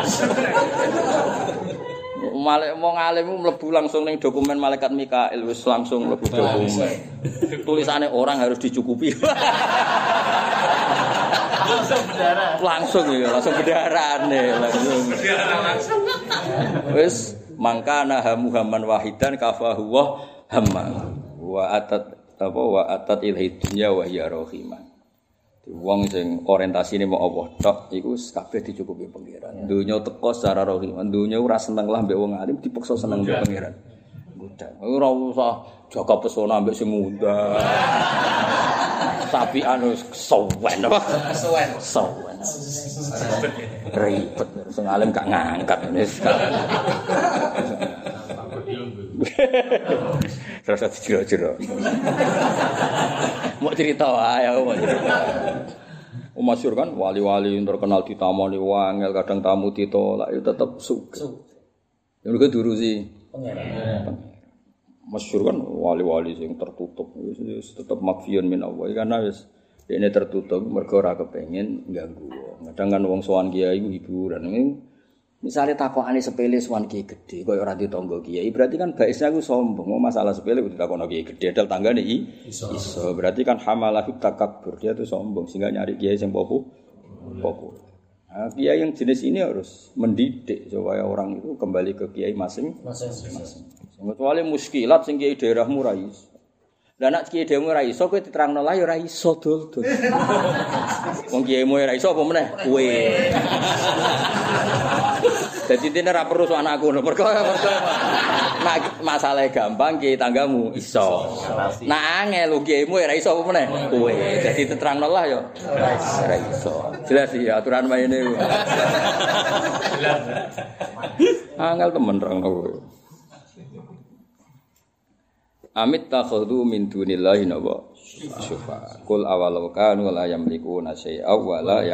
Malek mau ngalim mlebu langsung ning dokumen malaikat Mikail wis langsung mlebu dokumen. Tulisannya orang harus dicukupi. Langsung berdarah. langsung ya, langsung berdarah nih, langsung. langsung. Wis mangkana hamu haman wahidan kafahu wa hamma. Wa atat apa wa atat ilhi dunya wa hiya rahimah. Wong sing orientasine mau Allah tok iku kabeh dicukupi pangeran. Dunya teko secara rahimah. Dunya ora seneng lah mbek wong alim dipaksa seneng mbek pangeran. Mudah. Ora usah jaga pesona mbek sing muda. (laughs) Sapi anu kesuwen apa? Kesuwen. Kesuwen. Ribet, sing alim gak ngangkat. (laughs) (laughs) Terus ada jero-jero. Mau cerita wae aku mau cerita. Oh, masyur kan wali-wali yang terkenal di tamu wangel kadang tamu ditolak itu tetap suka. Yang mereka durusi masyur kan wali-wali yang tertutup tetap makfiun min Allah karena wis ini tertutup mergo ora kepengin ganggu. Kadang kan wong sowan kiai hiburan. Ini Misalnya takokane sepele sowan kiai gede koyo ora ditangga kiai, berarti kan baisnya aku sombong. Mau masalah sepele kudu takokno kiai gede dal tanggane i iso. Berarti kan hamalahu takabbur, dia tuh sombong sehingga nyari kiai sing popo popo. Nah, kiai yang jenis ini harus mendidik supaya orang itu kembali ke kiai masing-masing. Kecuali muskilat sing kiai daerahmu ra iso. Lah nek kiai daerahmu ra iso kowe diterangno lah ya ora iso dul dul. (laughs) Wong kiaimu ra iso apa meneh? Kowe. (laughs) Jadi ini ora perlu soal anakku, mergo mergo nak masalah gampang kiai tanggamu iso. Nah angel lu kiaimu ora iso apa meneh? Kowe. Jadi diterangno lah ya ora iso. Jelas sih aturan maine. (laughs) Angel temen terangno kowe. Amit takhudhu min dunillahi nawa syufa. Kul awalau kanu la yamlikuna syai'a wa la.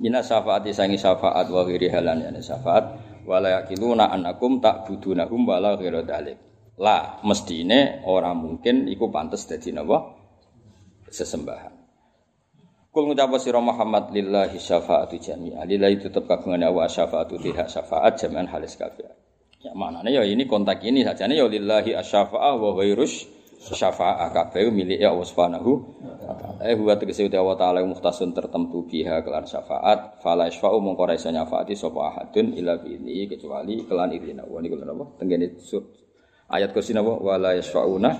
Mina syafaati sangi syafaat wa ghiri halan yani syafaat wa la ya'qiluna annakum ta'budunahum wa la ghira dzalik. La mestine ora mungkin iku pantes dadi napa sesembahan. Kul ngucap sira Muhammad lillahi syafaatu jami'a. Lillahi tetep kagungane wa syafaatu tidak syafaat jami'an halis kabeh. Ya maknanya ya ini kontak ini saja ya lillahi asyafa'ah wa ghairus syafa'ah kabeh milik Allah Subhanahu wa taala. Eh huwa tegese uti Allah taala muhtasun tertentu biha kelan syafaat fala yashfa'u mongko ra iso nyafaati sapa ahadun illa bihi kecuali kelan idina. Wa niku napa? Tenggene sur ayat kursi napa wala yashfa'una.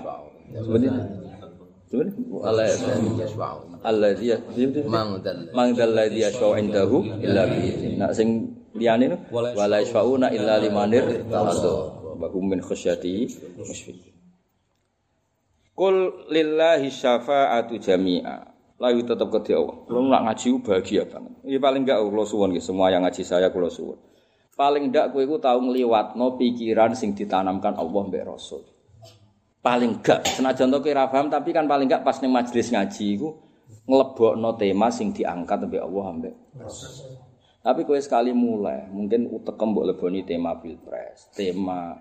Sebenarnya Allah yasma'u. Allah dia Mangdal. Mangdal ladzi yashfa'u indahu illa bihi. Nak sing liyane no wala yashfa'una illa limanir tawadhu wa hum min khasyati. Kul lillahi syafa'atu jami'a. Lalu tetap ke Allah. Kalau nak ngaji bahagia banget. Ini paling enggak suwun nggih semua yang ngaji saya kula suwun. Paling enggak kowe iku tau ngliwatno pikiran sing ditanamkan Allah mbek Rasul. Paling enggak senajan to ora paham tapi kan paling enggak pas ning majelis ngaji iku nglebokno tema sing diangkat mbek Allah mbek Rasul. Tapi kowe sekali mulai, mungkin utek mbok leboni tema pilpres, tema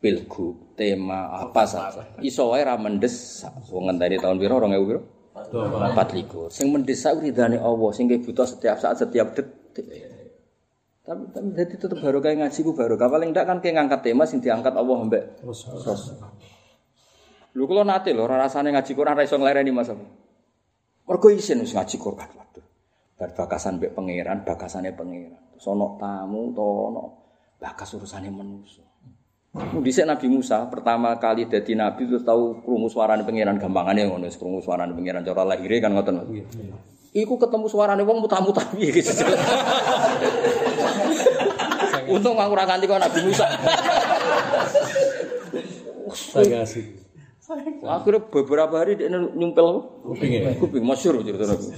pilgub, tema apa saja. Iso wae ra mendesak. Wong ngenteni tahun piro 2000 piro? 24. Sing mendesak ridane Allah, sing butuh setiap saat, setiap detik. Tapi, tapi jadi tetap baru kayak ngaji ku baru. Paling enggak kan kayak ngangkat tema sing diangkat Allah Rasul. Lu kalau nate lho, rasane ngaji Quran ra iso nglereni Mas. Apa? Mergo isin ngaji Quran. Waduh. Bar bakasan mbek pangeran, bakasane pangeran. Ana tamu to ana bakas urusane manusa. Dhisik Nabi Musa pertama kali dadi nabi terus tahu krungu suarane pangeran gampangane ngono, wis krungu suarane pangeran cara lahire kan ngoten. Mas. Iku ketemu suarane wong muta-muta piye gitu. (laughs) Untung aku ora nganti kok Nabi Musa. Agak asik. Akhirnya beberapa hari dia nyumpel? Kuping ya? Kuping masyur cerita Nabi.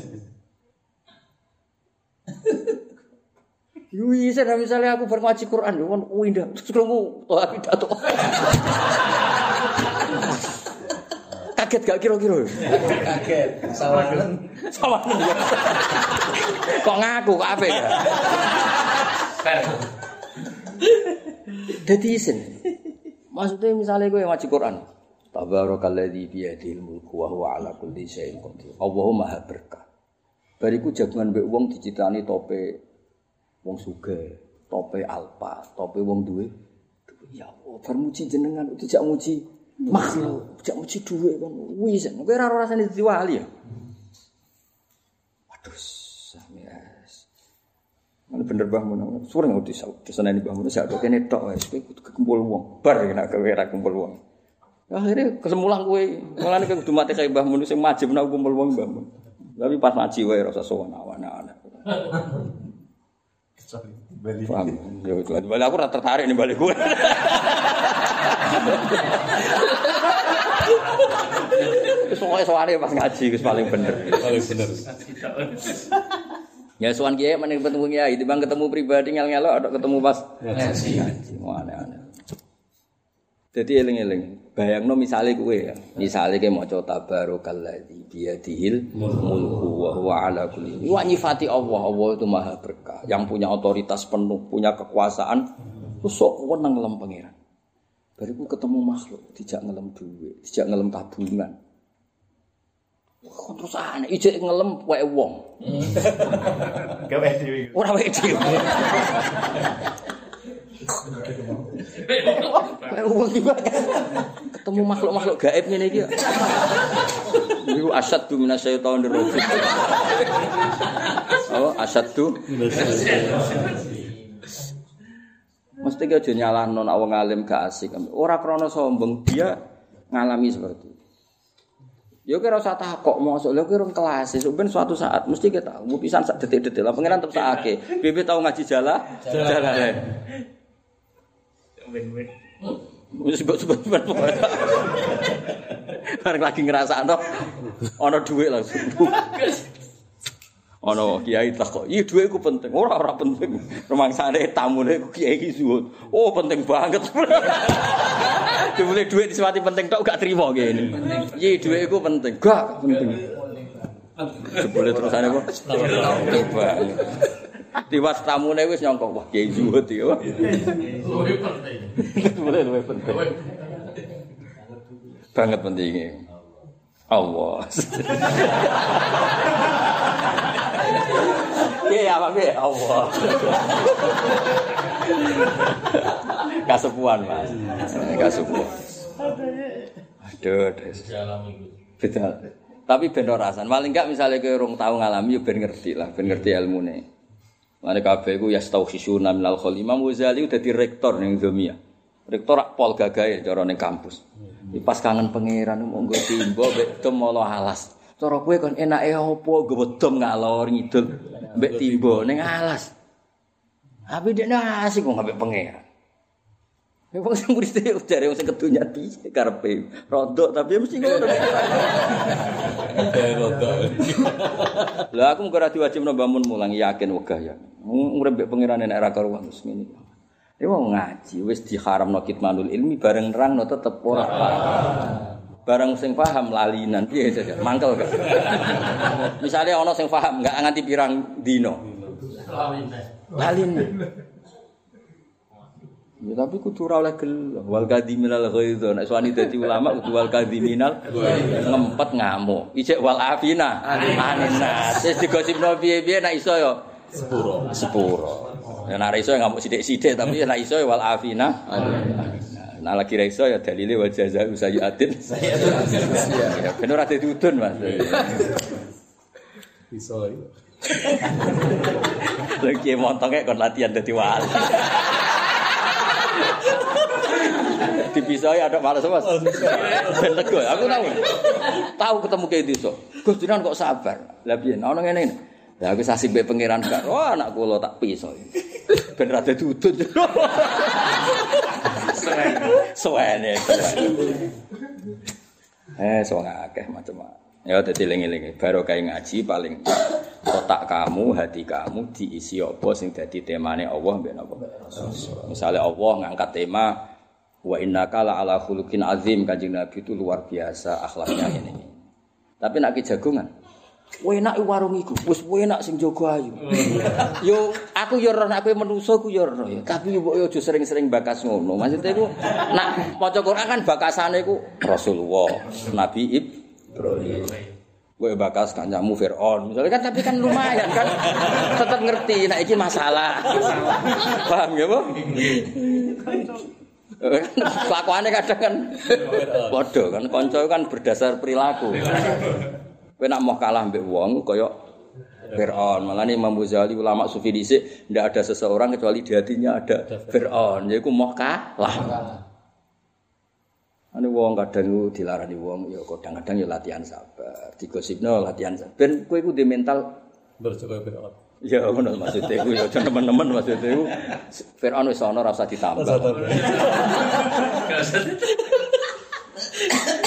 Yui, saya misalnya aku bermaji Quran, ya kan, wih dah, terus kamu toh aku dato. Kaget gak kira-kira? Kaget. Sawangan. Sama ya. Kok ngaku, kok apa ya? Jadi isin. Maksudnya misalnya gue ngaji Quran. Tabarakalladzi biyadil mulku wa huwa ala kulli syai'in qadir. Allahumma maha berkah. Bariku jagungan mbek wong dicitani tope wong sugih, tope alpa, tope wong duwe. Ya Allah, bar muji jenengan tidak muji makhluk, tidak muji duwe kan. Wis, kowe ora rasane dadi wali ya. Waduh, samias. Mana bener Mbah Mun. Suwe ngerti kesenane Mbah Mun sak kene tok wis kowe kudu kumpul wong. Bar nek kowe ora kumpul wong. Akhirnya kesemulang kowe. Mulane kowe kudu mati kaya Mbah Mun sing majib nek kumpul wong Mbah Mun. Tapi pas ngaji wae rasa sowan awan-awan. Bali. Paham? Ya itu. Balik aku ora tertarik nih balik gue. Soalnya soalnya pas ngaji wis paling bener. Paling bener. Ya sowan kiai mending ketemu kiai, timbang ketemu pribadi ngel-ngelo ada ketemu pas Ngaji. Wah, aneh-aneh. Jadi eling-eling, bayangno misalnya kue ya, misalnya kayak mau coba tabarakalladzi biyadihil mulku wa huwa ala kulli. Wa nyifati Allah, Allah itu maha berkah, yang punya otoritas penuh, punya kekuasaan, terus sok wenang ngelem pangeran. Bariku ketemu makhluk, tidak ngelem duit, tidak ngelem tabungan. Wah, terus aneh, ijek ngelem wae wong. (laughs) Gawe dhewe. Ora wae dhewe. Wong iki ketemu makhluk-makhluk gaib ngene iki. Iku asyaddu minasyaitonir rajim. Oh, asyaddu. Mesti ki aja nyalahno nek wong alim gak asik. Ora krana sombong, dia ngalami seperti itu. Ya kira usah takok mosok lha kira kelas esuk ben suatu saat mesti kita tahu pisan sak detik-detik lah pangeran tetep sakake. Bebe tau ngaji jala, jala. Win-win. Wis pokoknya. Bareng lagi ngerasa no, ono duit langsung. Ono kiai tak kok, iya duit ku penting. Ora ora penting. Rumangsane tamune kiai iki suwun. Oh penting banget. Dimulai duit disewati penting tok gak terima ngene. Iya duit ku penting. Gak penting. Jebule terusane kok. Penting banget. Tiwas tamune wis nyongkok wah kiai zuhud ya. Lebih penting. Luwih penting. Banget pentingnya. Allah. Iya, apa ya Allah. Kasepuan, Mas. Kasepuan. Aduh, des. Beda. Tapi ben ora rasan. Paling enggak misalnya kowe urung tau ngalami yo ben ngerti lah, ben ngerti ilmune. Mane kabeh iku yastauhisuna minal khol. Imam Ghazali dadi rektor ning Zamia. Rektor pol gagahe cara ning kampus. Di pas kangen pangeran monggo timbo mbek dem molo alas. Cara kowe kon enake apa nggawa dom ngalor ngidul mbek timbo ning alas. Tapi dia asik kok ngambek pangeran. Ya wong sing murid e jare wong sing kedunya piye karepe. Rodok tapi ya mesti ngono. (laughs) Lah aku mung ora diwajibno bangun mulang yakin wegah ya. Urip mbek pangeran nek ora karuan terus ngene. Ya wong ngaji wis diharamno kitmanul ilmi bareng nerangno tetep ora. Barang sing paham lalinan piye saja mangkel gak. Misalnya ana sing paham enggak nganti pirang dino. Lalin. Ya tapi kudu ora oleh gelo. Wal kadhiminal ghaidz. Nek suwani dadi ulama kudu wal kadhiminal ngempet ngamuk. Ijek wal afina anina. Wis digosipno piye-piye nek iso ya sepuro. Sepuro. Ya nek iso ya ngamuk sithik-sithik tapi ya nek iso ya wal afina Nah lagi iso ya dalile wa jazaa'u sayyi'atin. Ya ben ora dadi udun Mas. Bisa itu. Lagi montongnya kon latihan dadi wali. Dipisoi ada malas mas. Ben tego, aku tahu. Tahu ketemu kayak desa. Gus Dinan kok sabar. Lah piye? Ngene ini. Lah aku sasi mbek pangeran gak. Oh anak kula tak pisoi. Ben rada dudut. Suwene. Eh, soal akeh macam-macam. Ya dadi lingi-lingi baru kayak ngaji paling otak kamu, hati kamu diisi apa sing dadi temane Allah mbek apa. Misalnya Allah ngangkat tema wa innaka la ala khuluqin azim kanjeng Nabi itu luar biasa akhlaknya ini. Tapi nak ki jagongan. Enak warung iku, wis enak sing jaga ayu. (laughs) Yo aku yo ora kowe menungso ku yo ora ya. Tapi yo yo aja sering-sering bakas ngono. Maksudnya iku nak maca Quran kan bakasane iku Rasulullah, Nabi Ibrahim. Gue bakas kancamu Fir'aun misalnya kan tapi kan lumayan kan tetap ngerti nah iki masalah (laughs) paham ya bu (laughs) kelakuannya kadang kan bodoh kan konco kan berdasar perilaku kowe nak mau kalah mbek wong kaya Fir'aun malah nih Imam Ghazali ulama sufi dhisik ndak ada seseorang kecuali di hatinya ada Fir'aun yaiku mau kalah Ane wong kadang ku dilarani wong ya kadang-kadang ya latihan sabar. Digosipno latihan sabar. Ben kowe iku di mental Berjaga Fir'aun. Ya ngono maksudnya ku ya teman-teman maksudnya ku Firaun wis ana ora usah ditambah.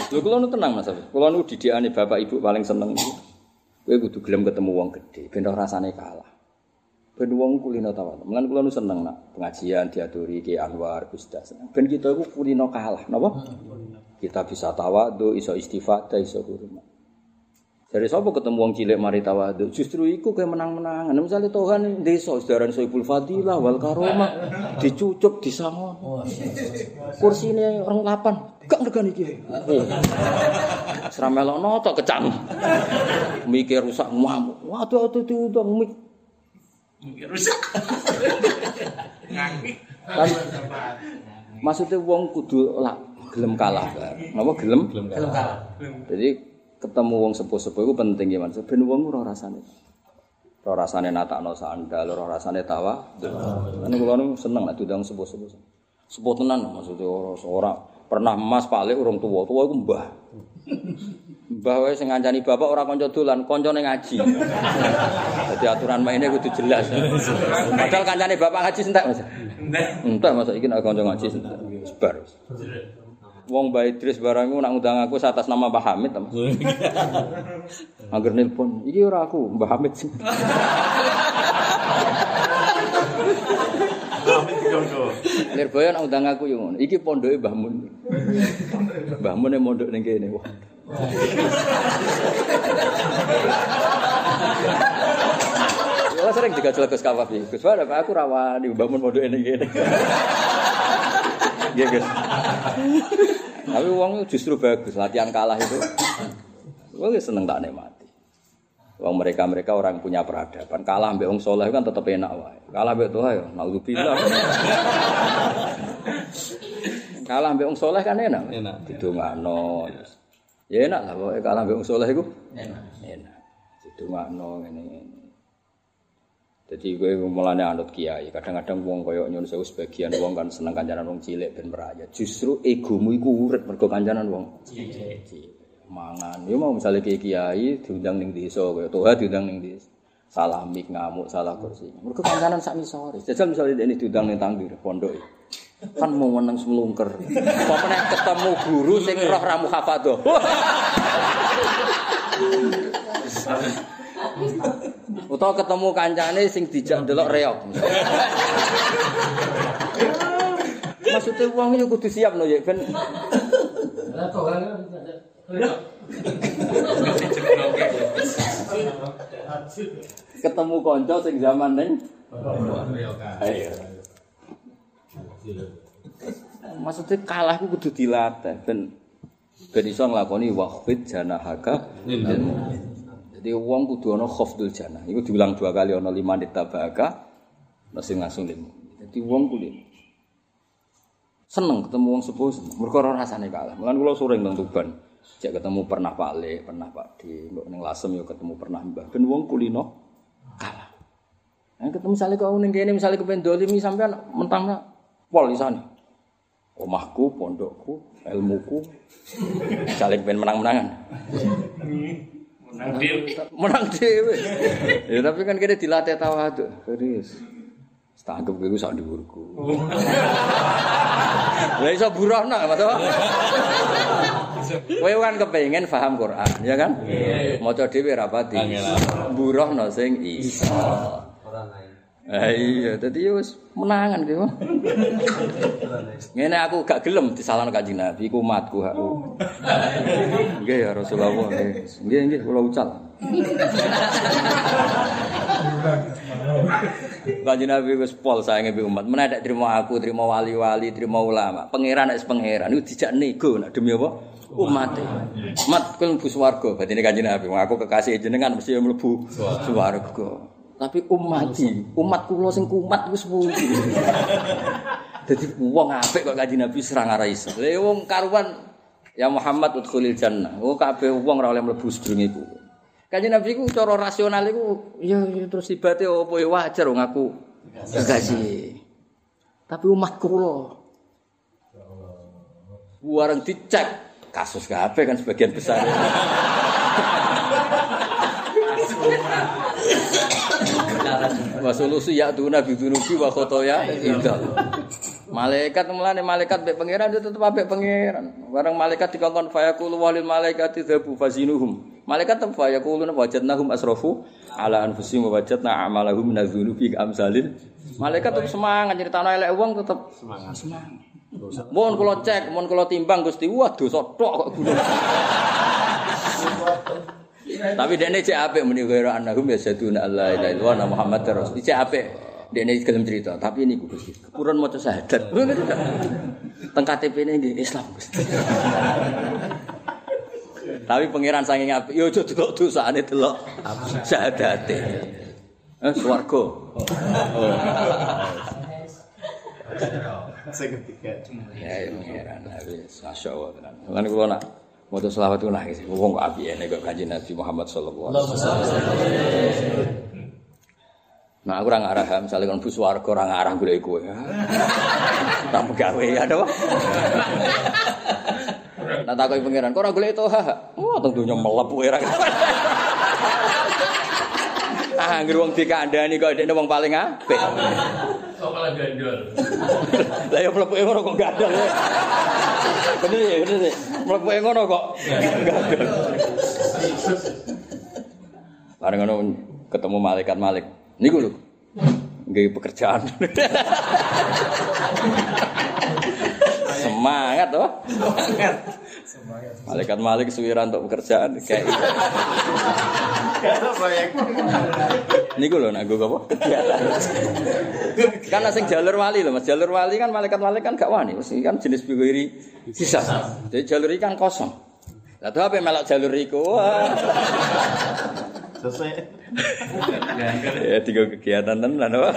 Lho kula nu tenang Mas. Kula nu didikane bapak ibu paling seneng iku kowe kudu gelem ketemu wong gedhe ben ora rasane kalah. Ben wong kulino tawar. Mulan kula nu seneng nak pengajian diaturi Ki Anwar Gus Das. Ben kita iku kulino kalah, napa? Kita bisa tawadhu, iso istifadah, iso hormat. Dari sapa ketemu wong cilik mari tawadhu, justru iku kayak menang-menangan. Misalnya Tuhan desa sedaran Soibul Fadilah wal Karomah dicucuk disangon. Kursine orang lapan, gak ngergani iki. Seramelokno tok kecam. Mikir rusak ngamuk. Waduh aduh diundang mik rusak. Ngaki. kan maksudnya wong kudu lah gelem kalah napa gelem gelem kalah. jadi ketemu wong sepuh-sepuh itu penting ya mas ben wong ora rasane. Ora rasane natakno sandal ora rasane tawa. Kan kula nu seneng nek diundang sepuh-sepuh. Sepuh tenan maksudnya ora ora pernah mas palik urung tuwa. Tuwa iku mbah. Mbah wae sing ngancani bapak ora kanca dolan kancane ngaji. Dadi aturan mainnya kudu jelas. Padahal kancane bapak ngaji entek mas. Entek mas iki nek kanca ngaji entek sebar Wong Mbak Idris barang iku nak ngundang aku atas nama Mbah Hamid ta. Angger (laughs) nelpon, iki ora aku, Mbah Hamid. (laughs) Lirboyo nak ngundang aku yo ngono. Iki pondoke Mbah Mun. Mbah Mun e mondok ning kene. Wah. Ya sering digajel Gus Kawafi. Gus Wah, aku rawani Mbah Mun mondok ning kene. (laughs) Iya, Gus. Tapi wong justru bagus, latihan kalah itu. Wong ya seneng tak nikmati. Wong mereka-mereka orang punya peradaban. Kalah mbek wong soleh kan tetep enak wae. Kalah mbek Tuhan ya naudzubillah. kalah mbek wong soleh kan enak. Enak. Didongakno. Ya enak lah pokoke kalah mbek wong soleh iku. Enak. Enak. Didongakno ngene. Jadi gue mulane anut kiai. Kadang-kadang wong koyo nyun sewu sebagian wong kan seneng kancanan wong cilik ben merayat. Justru egomu iku urip mergo kancanan wong cilik. Mangan. Yo mau misalnya kiai kiai diundang ning desa koyo toha diundang ning desa. Salah mik ngamuk, salah kursi. Mergo kancanan sak misore. Jajal misalnya ini diundang ning tangdir pondok. Kan mau menang semlungker. Pokoknya ketemu guru sing roh ramu hafadoh. (laughs) Utawa ketemu kancane sing dijak ndelok reok. Maksudnya uang itu kudu siap no ya ben ketemu konco sing zaman neng. Maksudnya kalah ku kudu dilatih ben ben iso nglakoni wahid janahaka mu'min. Jadi wong kudu ana khafdul janah. Iku diulang dua kali ana lima ditabaka lil mu'min. Jadi wong kudu seneng ketemu wong sepuh seneng. Mergo kalah. Mulan kula sering nang Tuban. Cek ketemu pernah Pak Le, pernah Pak D, mbok ning Lasem yo ketemu pernah Mbah. Ben wong kulino kalah. Nah, ketemu misalnya kau ning kene misalnya kepen dolimi sampean mentangnya pol isane. Omahku, pondokku, ilmuku, saling pengen menang-menangan. Menang deal. menang dewe. ya tapi kan kene dilatih tawadhu. Serius. Tanggep kowe sak dhuwurku. Lah iso burohna, Mas. Kowe kan kepengin paham Quran, ya kan? Maca dhewe ra pati. Burohna sing iso. Iya, dadi wis menangan kowe. Ngene aku gak gelem disalahno Kanjeng Nabi, iku umatku aku. Nggih ya Rasulullah. nggih. Nggih kula ucal. Kanjeng Nabi wis pol sayange mbek umat. Menek terima aku, terima wali-wali, terima ulama. Pangeran nek pangeran iku dijak nego nak demi apa? Umat. Umat kuwi mlebu swarga. Batine Kanjeng Nabi, aku kekasih jenengan mesti mlebu swarga. Tapi umati, umat kula sing kumat wis pundi. (laughs) Dadi wong apik kok Kanjeng Nabi serang ora iso. Lha wong karuan ya Muhammad udkhulil jannah. Oh kabeh wong ora oleh mlebu sedurunge iku. Kanjeng Nabi ku cara rasional iku ya, ya terus ibate opo ya wajar wong aku kekasih. Tapi umat kula Warang dicek kasus kabeh kan sebagian besar. (laughs) (laughs) Wa solusi ya tuna bidunubi wa khotoya indah. Malaikat mulane malaikat mbek pangeran itu tetep ambek pangeran. Barang malaikat dikongkon fayaqulu walil malaikati dzabu fazinuhum. Malaikat tetep fayaquluna wajadnahum asrafu ala anfusihim wa wajadna amalahum minadzunubi amsalin. Malaikat tetep semangat nyritano elek wong tetep semangat. Semangat. Mohon kula cek, mohon kula timbang Gusti. Wah, dosa tok kok gunung. (laughs) Tapi dene cek apik muni ghairu annahum yasaduna alla ilaha illallah Muhammad rasul. Cek apik. Dene gelem cerita, tapi niku Gusti. Kepurun maca syahadat. (laughs) Teng KTP ini nggih Islam Gusti. (laughs) Tapi pangeran saking apik, yo aja delok dosane delok syahadate. Eh swarga. Sing ketiga. Ya, ya pangeran. Wis masyaallah tenan. Lan kula nak Moto selawat itu nangis, wong kok api ini kok kaji Nabi Muhammad Sallallahu Alaihi Wasallam. Nah aku orang arah, misalnya kan bus warga orang arah gue iku ya. (laughs) Tak pegawe ya doh. (laughs) Nah takoi pangeran, kok orang gue itu ha? Wah tentunya melepuh ya. (laughs) Ah, ngger wong dikandani kok dekne wong paling apik. Kok malah gandol. Lah ya mlepuke ngono kok gandel ya. Bener ya, bener ya. Mlepuke ngono kok gandel. Bareng ngono ketemu malaikat Malik. Niku lho. Nggih pekerjaan. Semangat toh. Malaikat Malik suwiran untuk pekerjaan kayak Niku lho nak gue apa? kan sing jalur wali lho Mas. Jalur wali kan malaikat-malaikat kan gak wani. Mesti kan jenis bigori sisa. Jadi jalur ini kan kosong. Lah tuh apa melok jalur iku? Selesai. ya tiga kegiatan tenan apa?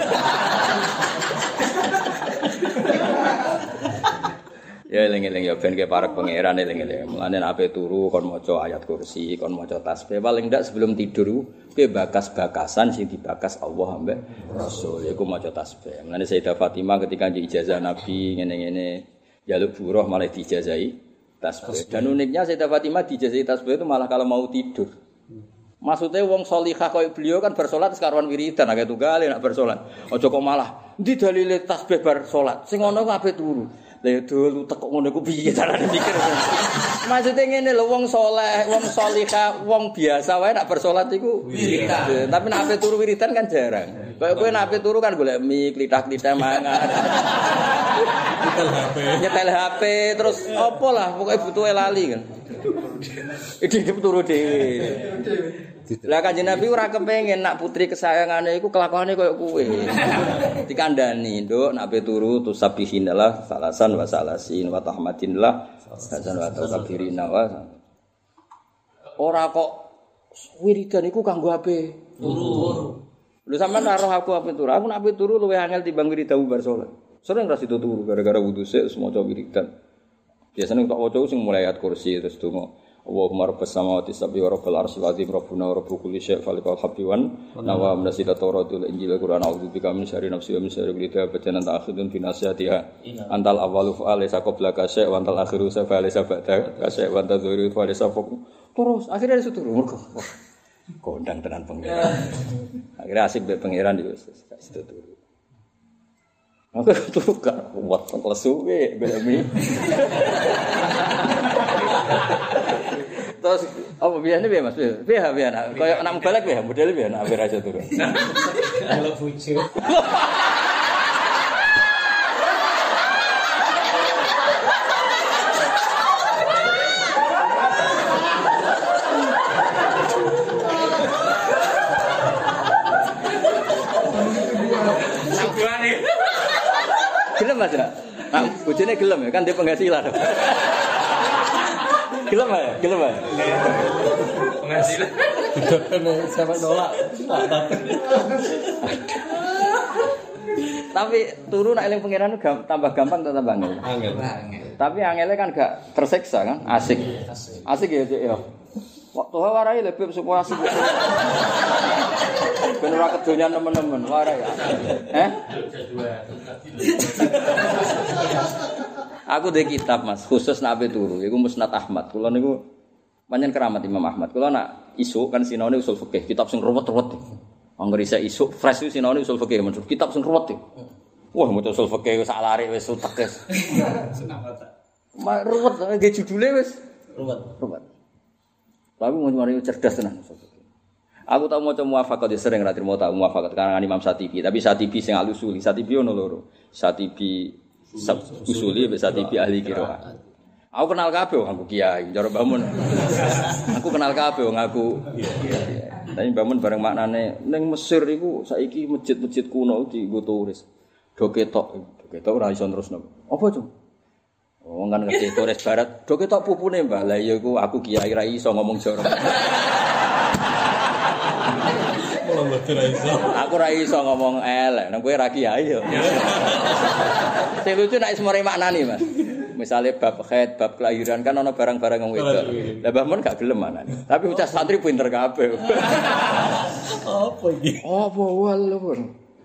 Ya eling-eling ya ben ke para pangeran eling-eling. Mulane ape turu kon maca ayat kursi, kon maca tasbih paling ndak sebelum tidur ke bakas-bakasan sing dibakas Allah ambek Rasul iku maca tasbih. Mulane Sayyidah Fatimah ketika di ijazah Nabi ngene-ngene jaluk buruh malah diijazahi tasbih. Dan uniknya Sayyidah Fatimah diijazahi tasbih itu malah kalau mau tidur. Maksudnya wong solihah kaya beliau kan bersolat sekaruan wiridan agak tunggal nak bersolat. Ojo kok malah di dalile tasbih bar salat. Sing ngono ku ape turu. Lah ya dulu tekok ngono ku piye (laughs) carane mikir. Maksudnya ngene lho wong soleh, wong solihah, wong biasa wae nak bersolat iku wiridan. Tapi nak ape turu wiridan kan jarang. Kayak kowe nak ape turu kan golek mie, klithah-klithah mangan. Nyetel HP. Nyetel HP terus opo lah pokoknya butuh lali kan. (laughs) Iki turu dhewe. Lah kanjeng Nabi ora kepengen nak putri kesayangane iku kelakuane koyo kowe. (laughs) Dikandani, Nduk, nak pe turu tu sabihinallah salasan wa salasin wa tahmadinillah salasan wa takbirina wa Ora kok wiridan iku kanggo ape? Turu. Lho sampean ora roh aku ape turu. Aku nak ape turu luwih angel timbang wiridan bar salat. Sering ra sido turu gara-gara wudu sik semua wiridan. Biasanya tak waca sing mulai ayat kursi terus donga. Allahumma rabbas samawati sab'i wa rabbal arsyil azim rabbuna wa rabbu kulli syai' falikal habbi wan nawa menasila tawratul injil quran a'udzu bika min syarri nafsi wa min syarri kulli dabatin anta akhidun bi nasihatiha. Antal awwalu fa alaysa qablaka syai' wa antal akhiru fa alaysa ba'daka syai' wa antal dzahiri fa alaysa terus akhirnya itu turun mergo. Wah, kondang tenan pangeran. Akhirnya asik be pangeran itu situ Aku tuh gak kuat lesu ge belemi. Terus apa biasanya biasa mas? Biasa biasa. Kayak anak balik biasa, modelnya biasa. Hampir aja turun. Kalau bucu. Gelem mas ya? Nah, bujune gelem ya kan dia penghasilan. Gelem ya, gelem ya. Penghasilan. Didoken sampai nolak. Tapi turu nak eling pangeran tambah gampang atau tambah angel? Angel. Tapi angelnya kan gak tersiksa kan, asik. Asik ya Cik ya. Waktu warai lebih supaya asik. Ben ora kedonyan temen-temen, warai. Eh? Aku di kitab Mas, khusus ape turu, iku Musnad Ahmad. Kula niku panjen keramat Imam Ahmad. Kula nak isuk kan sinone usul fikih, kitab sing ruwet-ruwet. Angger isih isuk fresh sinone usul fikih, kitab sing ruwet. Wah, maca usul fikih sak lari wis utek wis. Ma ruwet, nggih judule wis Ruwet. ruwet. Tapi mau mari cerdas tenan. Aku tau maca ya sering ra trimo tak muwafaqat karangan Imam Satibi, tapi Satibi sing alusuli, Satibi ono loro. Satibi usuli mbek Satibi ahli qiraat. Aku kenal kabeh wong aku kiai, cara bangun. aku kenal kabeh wong aku. Tapi bangun bareng maknane ning Mesir iku saiki masjid-masjid kuno dienggo turis. Do ketok, do ketok ora iso terusno. Apa, Cung? Oh, kan ngerti turis barat. Do ketok pupune, Mbah. Lah iya iku aku kiai ra iso ngomong jorok. Kalau mboten ra iso. Aku ra iso ngomong elek, nang kowe ra kiai yo. (laughs) Sing lucu nek semare maknani, Mas. Misalnya bab khed, bab kelahiran kan ana barang-barang yang wedok. Lah Mbah Mun gak gelem manani. Tapi ucap santri pinter kabeh. (laughs) Apa iki? Apa walur?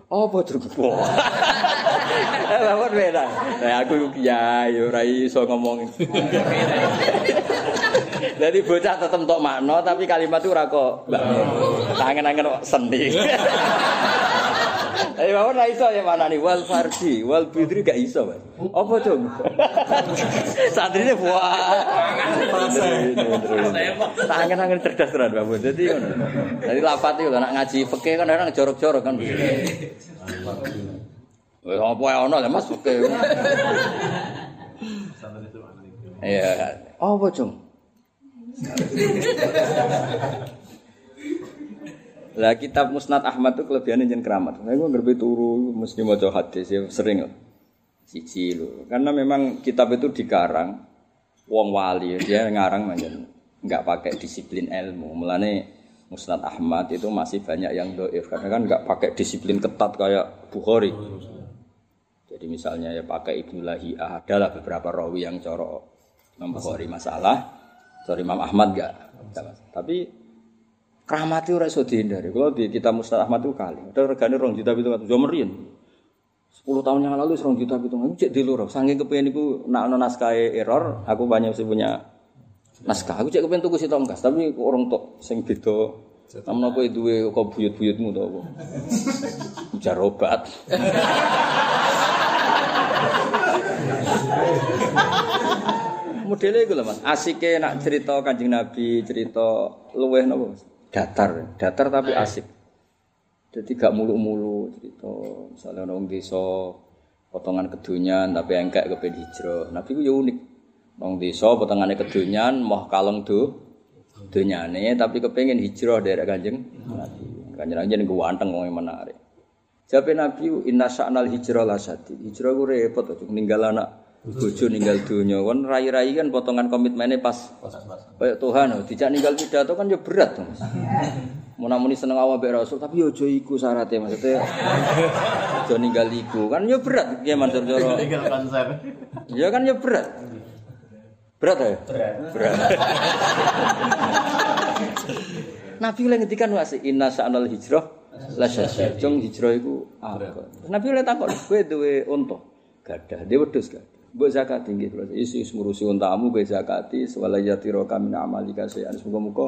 Apa drugbo? (laughs) Eh, Mbah Mun beda. Lah aku kiai ora iso ngomong. Jadi bocah tetep tok makna tapi kalimat itu ora kok Mbak Mun. Tangen-tangen kok seni. (laughs) Eh mawon ra iso ya mana nih wal fardi, wal bidri gak iso, Mas. Apa tuh? (laughs) Santrine wah. Tangan-tangan cerdas tenan, Mun. Dadi ngono. Dadi lapat itu nak ngaji fikih kan orang jorok-jorok kan. Wes apa ya ono lah Mas fikih. Iya. Apa, Cung? (laughs) Lah kitab Musnad Ahmad itu kelebihannya jen keramat. Nah, gue ngerti turu mesti maca hadis ya sering lah. Siji lho. Karena memang kitab itu dikarang wong wali dia ngarang manjen nggak pakai disiplin ilmu. Mulane Musnad Ahmad itu masih banyak yang doif karena kan nggak pakai disiplin ketat kayak Bukhari. Jadi misalnya ya pakai Ibnu Lahiyah adalah beberapa rawi yang corok Imam masalah, sorry Imam Ahmad enggak. Tapi keramat itu ora iso dihindari. Kalau di kita Mustad Ahmad itu kali. Ada regane rong juta pitung atus. Yo merian. 10 tahun yang lalu rong juta pitung atus. Cek di loro. Saking kepengen nak ono naskah error, aku banyak sih punya naskah. Aku cek kepengen tuku si tongkas, tapi orang tok sing beda. Namun apa itu kok buyut-buyutmu to apa? Jarobat. (laughs) Modelnya itu lah mas, asiknya nak cerita kanjeng Nabi, cerita luweh nopo datar, datar tapi asik. Jadi gak mulu-mulu cerita, misalnya orang desa potongan kedunyan tapi engkek kepen hijrah. Nabi itu ya unik, orang desa potongannya kedunyan, mau kalong do, dunyane tapi kepengen hijrah dari kanjeng Nabi. Kanjeng Nabi gue anteng wong menarik. Jabe Nabi inna sa'nal hijrah la syadid. Hijrah ku repot tuh ninggal anak bojo ninggal dunia kan rai-rai kan potongan komitmennya pas kayak Tuhan tidak ninggal pidato kan ya berat tuh Mas. Munamuni seneng awak mbek Rasul tapi yo aja iku syaratnya maksudnya aja ninggal iku kan ya berat ya Mansur Joro. Konser. Ya kan ya berat. Berat ya? Berat. Nabi oleh ngendikan wasi inna sa'anal hijrah la syasya. Jong hijrah iku apa? Nabi oleh takon, kowe duwe unta, gadah, dia wedhus gadah. Mbok zakat tinggi terus isi ngurusi untamu kowe zakati wala yatira kamin amalika sayan. Muga-muga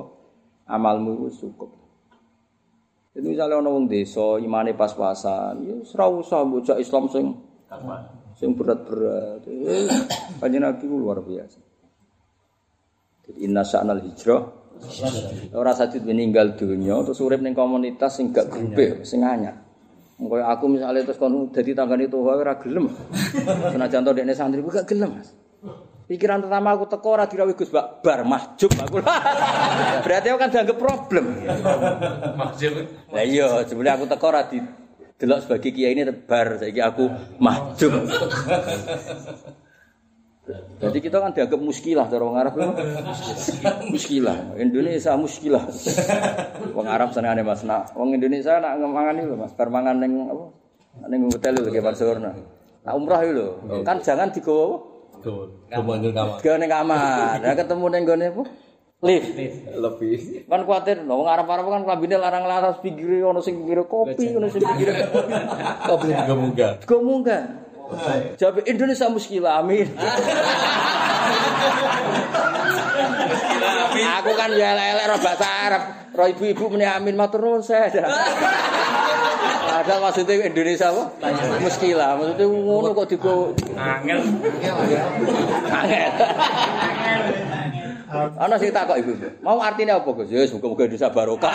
amalmu wis cukup. Itu misalnya ana wong desa imane pas-pasan, ya ora usah bocah Islam sing sing berat-berat. Eh, Kanjeng Nabi luar biasa. Jadi inna sa'nal hijrah ora sadit meninggal dunia terus urip ning komunitas sing gak grupe sing anyar. Engko aku misalnya terus kon dadi tanggane Tuhan ora gelem. (laughs) Senajan to dekne santri gak gelem. Mas. Pikiran pertama aku teko ora dirawi Gus Bak bar mahjub aku. (laughs) Berarti aku kan dianggap problem. Maksud Lah iya, sebenarnya aku teko ora di delok sebagai kiai ini bar saiki aku mahjub. (laughs) Jadi kita kan dianggap muskilah cara wong Arab muskilah. Indonesia muskilah. Wong Arab senengane Mas. Nak wong Indonesia nak mangan itu Mas, bar mangan ning apa? Ning hotel lho kayak Barcelona. Nah umrah itu lho. Kan jangan digowo kamar. digawe ning kamar. Nah ketemu ning gone apa? Lift. Lebih. Kan kuatir, lho, wong Arab-Arab kan klambine larang-larang pinggire ono sing pinggire kopi, ono sing pinggire (laughs) juga munggah. Kok munggah? Jawab Indonesia muskilah, amin. Aku kan ya elek ro bahasa Arab. Ro ibu-ibu muni amin matur nuwun saya. Ada maksudnya Indonesia apa? Muskilah, maksudnya ngono kok digo angel. angel. Ana sing takok ibu. Mau artinya apa, Gus? Ya wis muga-muga Indonesia barokah.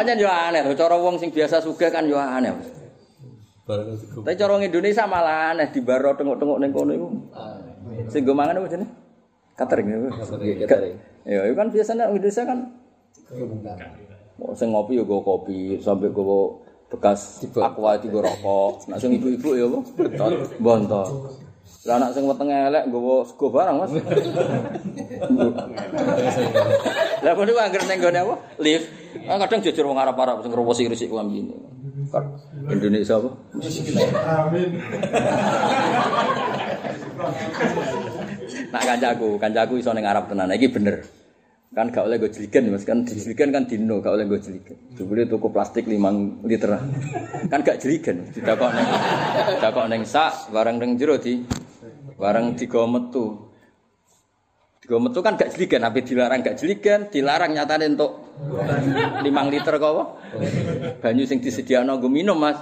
Pancen yo aneh, cara wong sing biasa sugih kan yo aneh. Tapi cara wong Indonesia malah aneh di baro tengok-tengok ning kono iku. Sing go mangan apa jenenge? Catering. Ya, itu kan biasanya wong Indonesia kan Oh, sing ngopi ya go kopi, sampai go bekas aqua go rokok. Nak sing ibu-ibu ya apa? Bontot. Lah anak sing wetenge elek nggawa sego barang, Mas. Lah kono ku anggere ning gone apa? Lift. Ah, kadang jejer wong Arab-Arab sing ngrowosi risik ku ambine. Indonesia apa? Nak kancaku, kancaku iso ning Arab tenan. Iki bener. Kan gak oleh gue jeligen Mas, kan jeligen kan dino, gak oleh gue jeligen. Dibeli tuku plastik 5 liter. Kan gak jeligen, didakok ning didakok ning sak, barang ning jero di barang digo metu. Digo metu kan gak jeligen, tapi dilarang gak jeligen, dilarang nyatane untuk 5 liter kok? Banyu sing disediakno nggo minum, Mas.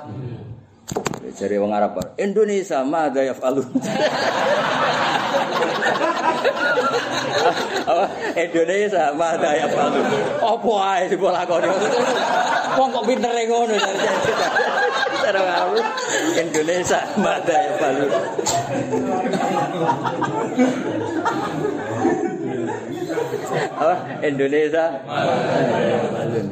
Jare wong Arab, Indonesia madza yaf'alun. Eh, Indonesia apa daya apa apa ae dibolakoni wong kok pintere ngono cara ngaru Indonesia mbak daya palu apa Indonesia mbak daya palu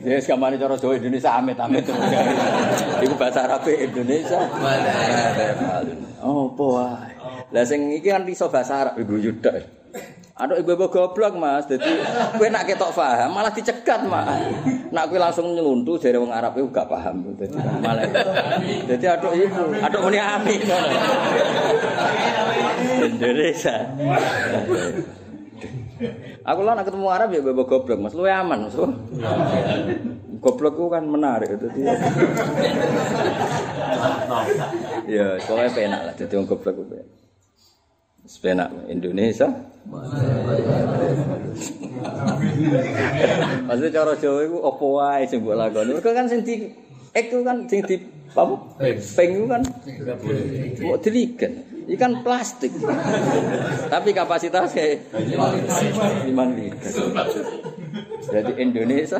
Ya wis kamane cara Jawa Indonesia amit-amit terus. Iku bahasa Arab Indonesia. Oh, wae. Lah sing iki kan iso bahasa Arab ibu yudak. Aduh ibu-ibu goblok mas, jadi kue nak ketok paham malah dicegat mas. Nak kue langsung nyeluntu dari wong Arab itu gak paham, jadi malah. Jadi aduh ibu, aduh muni amin. Indonesia. Aku lah nak ketemu Arab ya bawa goblok mas, lu aman mas. Goblok ku kan menarik jadi. ya, soalnya penak lah, jadi goblok ku penak. Sepenak Indonesia. Maksudnya cara Jawa itu apa wae sing mbok lakoni. Mergo kan sing di ek itu kan sing di apa? Itu kan mau diligen. Ikan plastik. Tapi kapasitasnya 5 liter. Jadi Indonesia.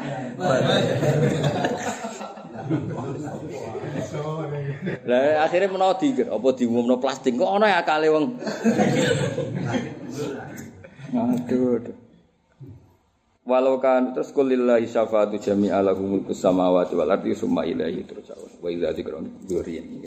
Lah akhirnya menawa di apa diumumno plastik kok ana akale wong. Aduh. Walau kan terus kulillahi syafaatu jami'a lahu mulku samawati wal ardi summa ilaihi turja'un. Wa idza dzikra dzuriyin.